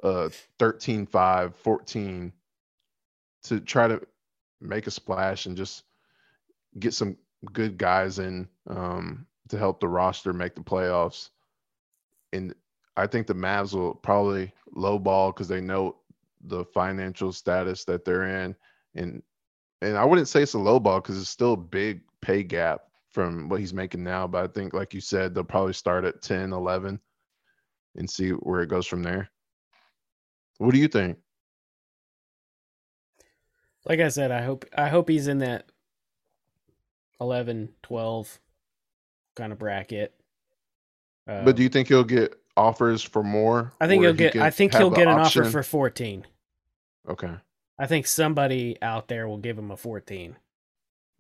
uh 13 5 14 to try to make a splash and just get some good guys in um to help the roster make the playoffs. And I think the Mavs will probably lowball because they know the financial status that they're in, and and I wouldn't say it's a lowball because it's still a big pay gap from what he's making now. But I think, like you said, they'll probably start at 10, 11 and see where it goes from there. What do you think? Like I said, I hope I hope he's in that 11, 12 kind of bracket. Uh, but do you think he'll get offers for more? I think he'll get. I think he'll get an option? offer for fourteen. Okay. I think somebody out there will give him a fourteen.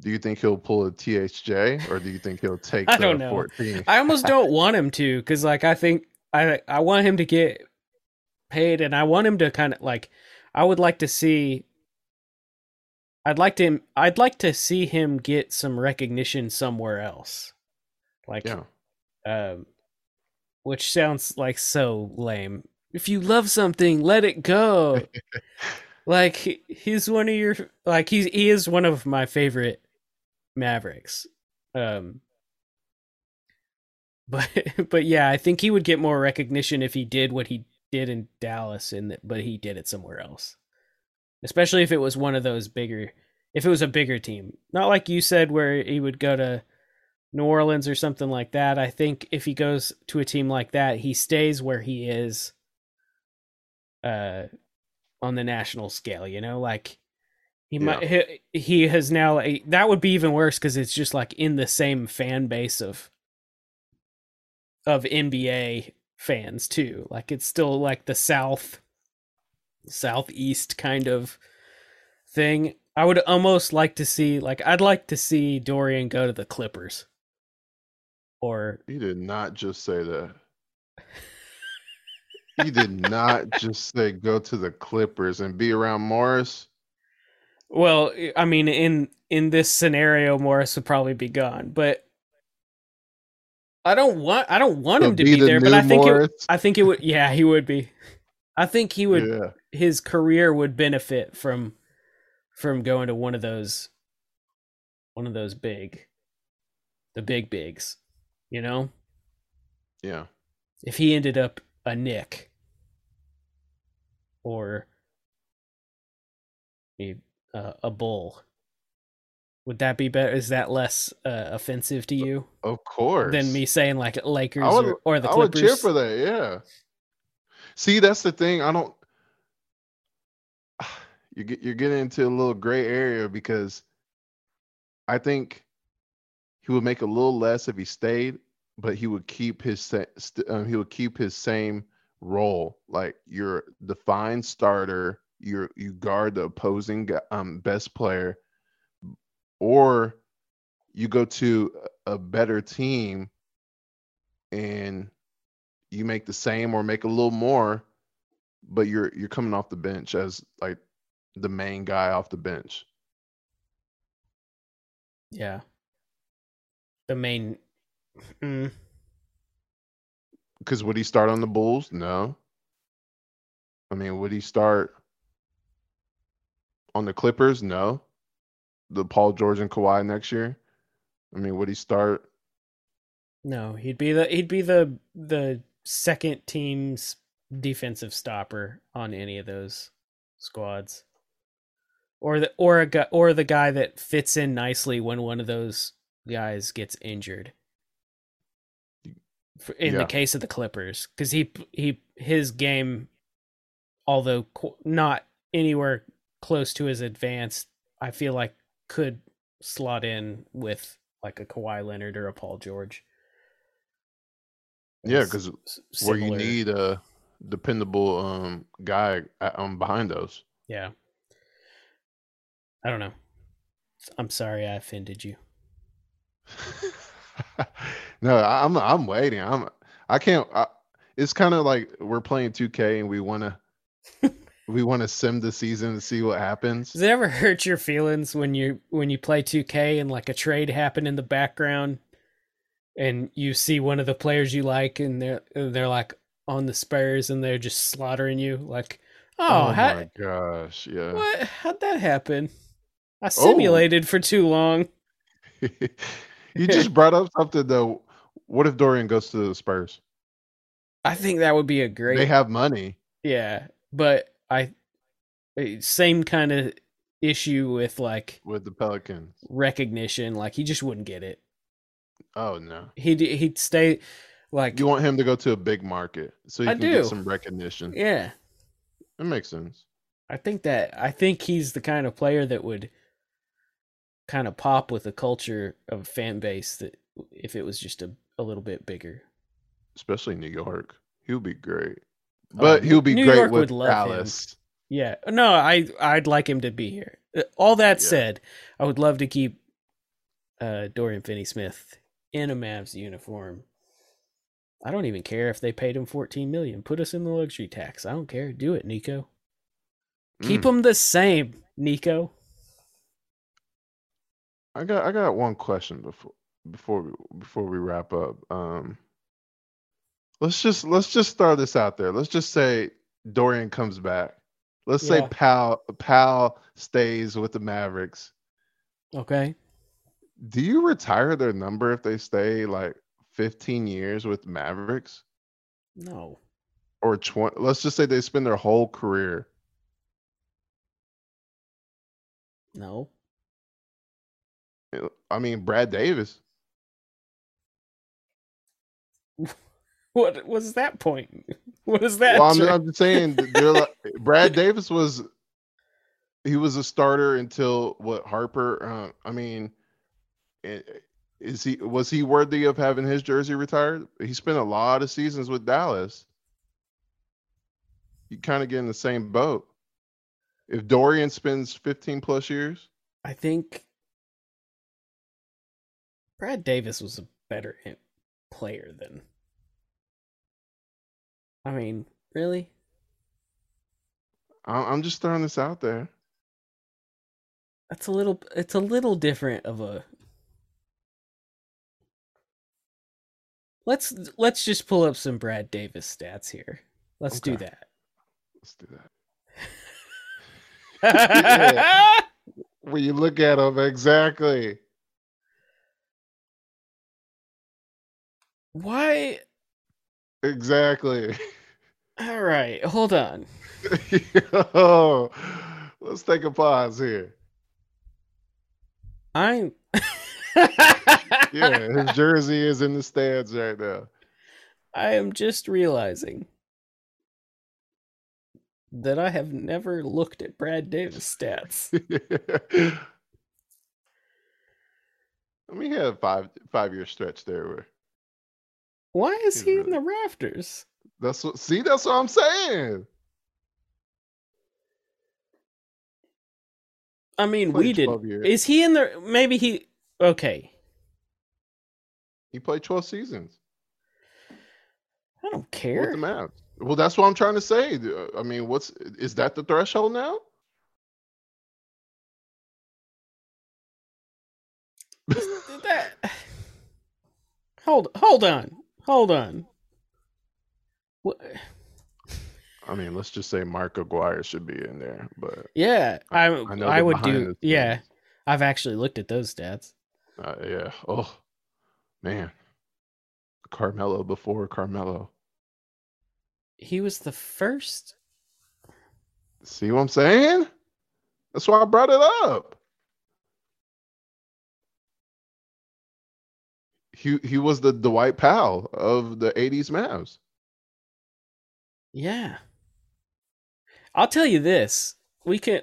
Do you think he'll pull a THJ, or do you think he'll take? I don't know. 14? I almost don't want him to, because like I think I I want him to get paid, and I want him to kind of like I would like to see. I'd like to. I'd like to see him get some recognition somewhere else. Like, yeah. um, which sounds like so lame. If you love something, let it go. like he's one of your like he's he is one of my favorite Mavericks. Um but but yeah, I think he would get more recognition if he did what he did in Dallas and but he did it somewhere else. Especially if it was one of those bigger if it was a bigger team. Not like you said where he would go to New Orleans or something like that. I think if he goes to a team like that, he stays where he is uh on the national scale, you know, like he Yeah. might he, he has now that would be even worse cuz it's just like in the same fan base of of NBA fans too. Like it's still like the south southeast kind of thing. I would almost like to see like I'd like to see Dorian go to the Clippers. Or He did not just say that. he did not just say go to the Clippers and be around Morris. Well, I mean in in this scenario Morris would probably be gone, but I don't want I don't want So him to be be the there, but I think it, I think it would yeah, he would be. I think he would Yeah. his career would benefit from from going to one of those one of those big the big bigs you know Yeah. if he ended up a Knick or a, uh, a bull would that be better is that less uh, offensive to you Of course. than me saying like lakers would, or, or the I would cheer for that. Yeah. See, that's the thing. I don't. You get you're getting into a little gray area because I think he would make a little less if he stayed, but he would keep his st- um, he would keep his same role. Like you're defined starter. You're you guard the opposing um best player, or you go to a a better team and you make the same or make a little more, but you're you're coming off the bench as like the main guy off the bench. yeah the main mm, Because would he start on the Bulls? No. I mean, would he start on the Clippers? No. The Paul George and Kawhi next year? I mean, would he start? No, he'd be the he'd be the the second team's defensive stopper on any of those squads. Or the or a guy, or the guy that fits in nicely when one of those guys gets injured. In Yeah. the case of the Clippers, because he he his game, although not anywhere close to as advanced, I feel like could slot in with like a Kawhi Leonard or a Paul George. Yeah, because where you need a dependable um guy um behind those. Yeah. I don't know. I'm sorry I offended you. no, I'm I'm waiting. I'm I can't. I, it's kind of like we're playing 2K and we want to we want to sim the season to see what happens. Does it ever hurt your feelings when you when you play 2K and like a trade happen in the background and you see one of the players you like and they're they're like on the Spurs and they're just slaughtering you like oh, Oh, how, my gosh, yeah. what how'd that happen? I Oh. simulated for too long. you just brought up something though. What if Dorian goes to the Spurs? I think that would be a great They have money. yeah, but I eh, same kind of issue with like with the Pelicans. recognition like he just wouldn't get it. Oh no. He'd he'd stay like You want him to go to a big market so he I can do. get some recognition. yeah. That makes sense. I think that I think he's the kind of player that would kind of pop with a culture of fan base that if it was just a, a little bit bigger. Especially New York. He would be great. But New- he'll be New great York with would love him. Yeah. No, I I'd like him to be here. Uh, All that Yeah. said, I would love to keep uh Dorian Finney-Smith in a Mavs uniform. I don't even care if they paid him 14 million. Put us in the luxury tax. I don't care. Do it, Nico. Keep Mm. them the same, Nico. I got I got one question before before we before we wrap up. Um let's just let's just throw this out there. Let's just say Dorian comes back. Let's say Pal Pal stays with the Mavericks. Okay. Do you retire their number if they stay like 15 years with Mavericks? No. Or 20 let's just say they spend their whole career. No. I mean Brad Davis. What was that point? What is that? Well, I'm, I'm just saying, like, Brad Davis was he was a starter until what Harper. Uh, I mean, is he was he worthy of having his jersey retired? He spent a lot of seasons with Dallas. You kind of get in the same boat. If Dorian spends 15 plus years, I think Brad Davis was a better player than. I mean, really? I- I'm just throwing this out there. That's a little. It's a little different of a. Let's let's just pull up some Brad Davis stats here. Let's do that. Let's do that. When you look at him, exactly. Why? Exactly. All right, hold on. Yo, let's take a pause here. I'm. Yeah, his jersey is in the stands right now. I am just realizing that I have never looked at Brad Davis stats. I mean, he had a five five year stretch there. Where Why is he in the rafters? that's what. See, that's what I'm saying. I mean, we didn't. years. Is he in the? Maybe he. Okay, He played 12 seasons I don't with care. the Mavs. Well, that's what I'm trying to say. Uh, I mean, what's is that the threshold now? that. Hold, hold on, hold on. What? I mean, let's just say Mark Aguirre should be in there, but Yeah, I, I I, would do. Yeah. I've actually looked at those stats. uh, yeah. Oh, man, Carmelo before Carmelo. He was the first. See what I'm saying? That's why I brought it up. He he was the Dwight Powell of the '80s Mavs. Yeah. I'll tell you this. We can.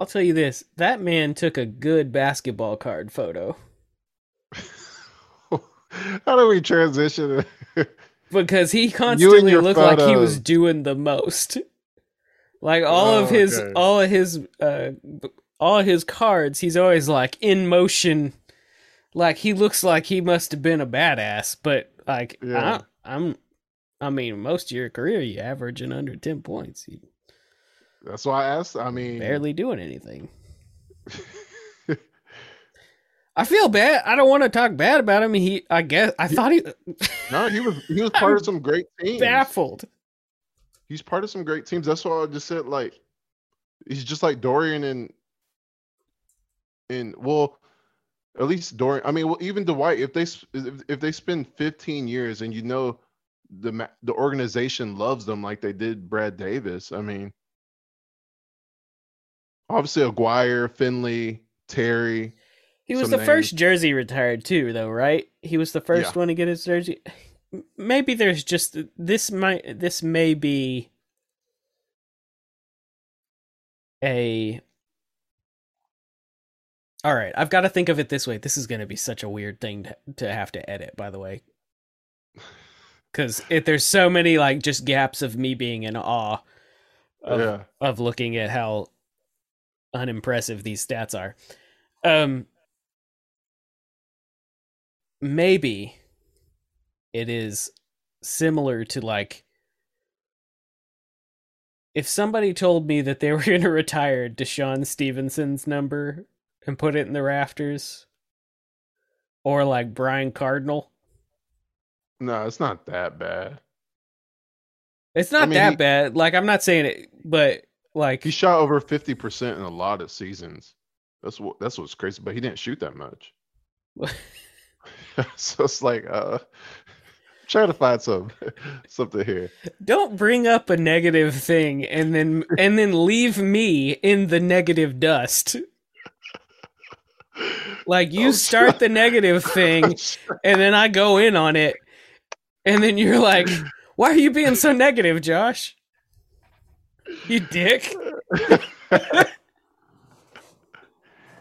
I'll tell you this. That man took a good basketball card photo How do we transition? because he constantly looked like he was doing the most. Like all of Oh, his, okay. all of his, uh, all of his cards, he's always like in motion. Like he looks like he must have been a badass, but like Yeah. I, I'm, I mean, most of your career you averaging under ten points, you That's why I asked. I mean, barely doing anything. I feel bad. I don't want to talk bad about him. He, I guess, I thought he no, he was he was part of some great teams. baffled. He's part of some great teams. That's why I just said like he's just like Dorian and and well, at least Dorian. I mean, well, even Dwight. If they if, if they spend 15 years and you know the the organization loves them like they did Brad Davis. I mean, obviously Aguirre, Finley, Terry. He was the names. first jersey retired too, though, right? He was the first Yeah. one to get his jersey. Maybe there's just this might this may be a. All right, I've got to think of it this way. This is going to be such a weird thing to, to have to edit, by the way, because if there's so many like just gaps of me being in awe of yeah, of looking at how unimpressive these stats are. Um maybe it is similar to like if somebody told me that they were going to retire DeShawn Stevenson's number and put it in the rafters or like Brian Cardinal. no, it's not that bad. It's not I mean, that he- bad. Like I'm not saying it, but like He shot over 50% in a lot of seasons. That's what that's what's crazy, but he didn't shoot that much. so it's like uh trying to find some something here. don't bring up a negative thing and then and then leave me in the negative dust. Like you I'm start the negative thing and then I go in on it And then you're like, why are you being so negative, Josh? You dick.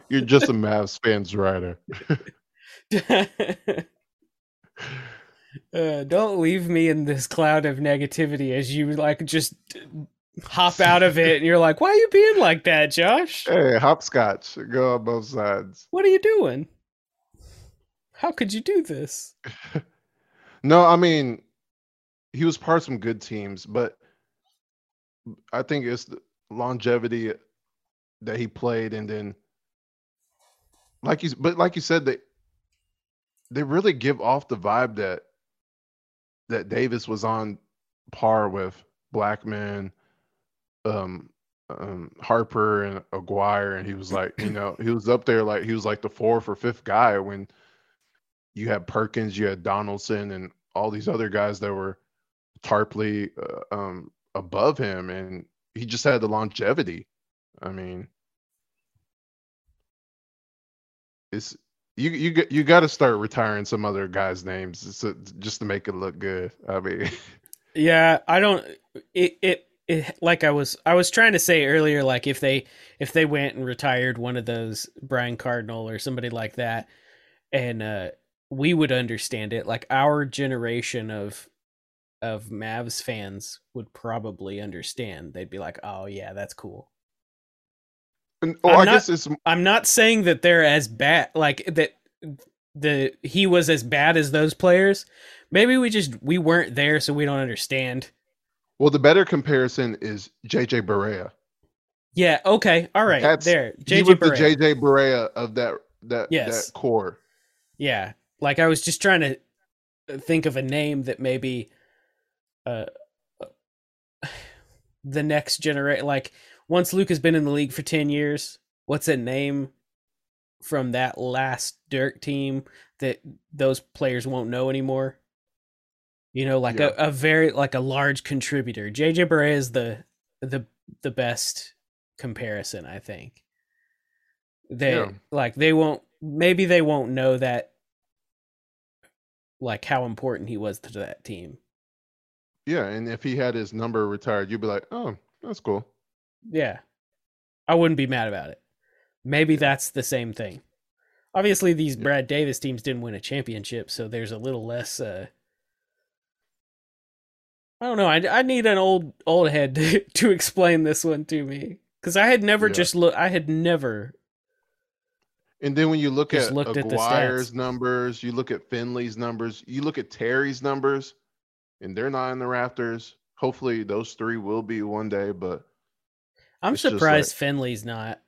You're just a Mavs fans writer. uh, don't leave me in this cloud of negativity as you like just hop out of it and you're like, why are you being like that, Josh? Hey, hopscotch. Go on both sides. What are you doing? How could you do this? No, I mean, he was part of some good teams, but I think it's the longevity that he played, and then like you, but like you said, they they really give off the vibe that that Davis was on par with Blackman, um, um, Harper, and Aguirre, and he was like, you know, he was up there like he was like the fourth or fifth guy when you had Perkins, you had Donaldson, and all these other guys that were Tarpley uh, um, above him, and he just had the longevity. I mean, it's you you you got to start retiring some other guys' names just to make it look good. I mean, yeah, I don't. It, it it like I was I was trying to say earlier, like if they if they went and retired one of those Brian Cardinal or somebody like that, and uh, we would understand it. Like our generation of of Mavs fans would probably understand. They'd be like, "Oh yeah, that's cool." and, oh, I not- guess it's I'm not saying that they're as bad like that the he was as bad as those players. Maybe we just we weren't there so we don't understand. Well. The better comparison is JJ Barea. Yeah, okay. All right. That's- there. he JJ was Barea. the JJ Barea of that that Yes. that core. Yeah. Like I was just trying to think of a name that maybe uh the next generation like once Luke has been in the league for 10 years, what's a name from that last Dirk team that those players won't know anymore? You know, like Yeah. a, a very like a large contributor. JJ Barea is the the the best comparison, I think. They Yeah. like they won't maybe they won't know that like how important he was to that team. Yeah, and if he had his number retired, you'd be like, "Oh, that's cool." Yeah. I wouldn't be mad about it. Maybe that's the same thing. Obviously these Yeah. Brad Davis teams didn't win a championship, so there's a little less uh I don't know. I, I need an old old head to, to explain this one to me cuz I had never Yeah. just look I had never And then when you look at looked at the Aguirre's numbers, you look at Finley's numbers, you look at Terry's numbers, and they're not in the Raptors. Hopefully, those three will be one day. But I'm surprised like- Finley's not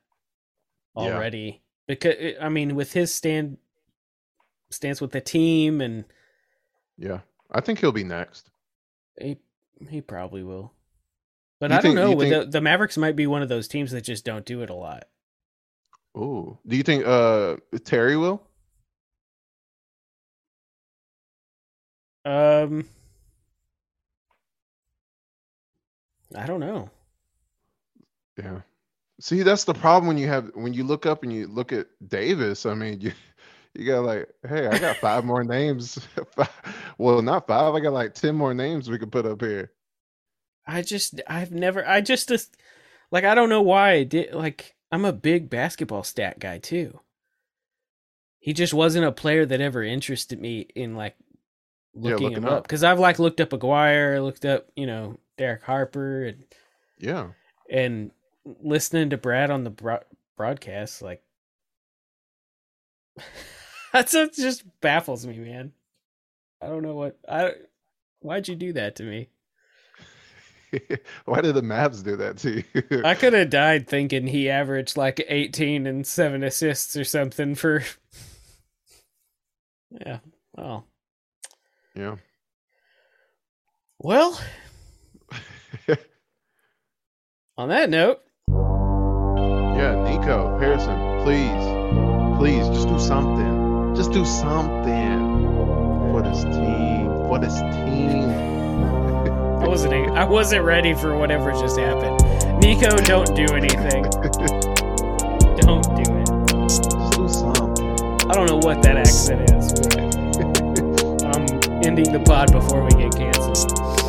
Yeah. already because I mean with his stand stance with the team and yeah, I think he'll be next. He he probably will. But You I don't know. think- the, the Mavericks might be one of those teams that just don't do it a lot. Oh, do you think uh Terry will? Um, I don't know. Yeah. See, that's the problem when you have when you look up and you look at Davis. I mean, you you got like, hey, I got five more names. well, not five. I got like ten more names we could put up here. I just I've never I just just like I don't know why I did like I'm a big basketball stat guy too. He just wasn't a player that ever interested me in like Yeah, looking looking him up up. because I've like looked up Aguirre, looked up you know Derek Harper and Yeah. and listening to Brad on the bro- broadcast, like that's just baffles me, man. I don't know what I. Why'd you do that to me? Why did the Mavs do that to you? I could have died thinking he averaged like 18 and seven assists or something for. Yeah. Well. yeah. Well. On that note, Yeah, Nico, Harrison, please, please, just do something. Just do something for this team. For this team. I wasn't. I wasn't ready for whatever just happened. Nico, don't do anything. Don't do it. Just do something. I don't know what that accent is. But I'm ending the pod before we get canceled.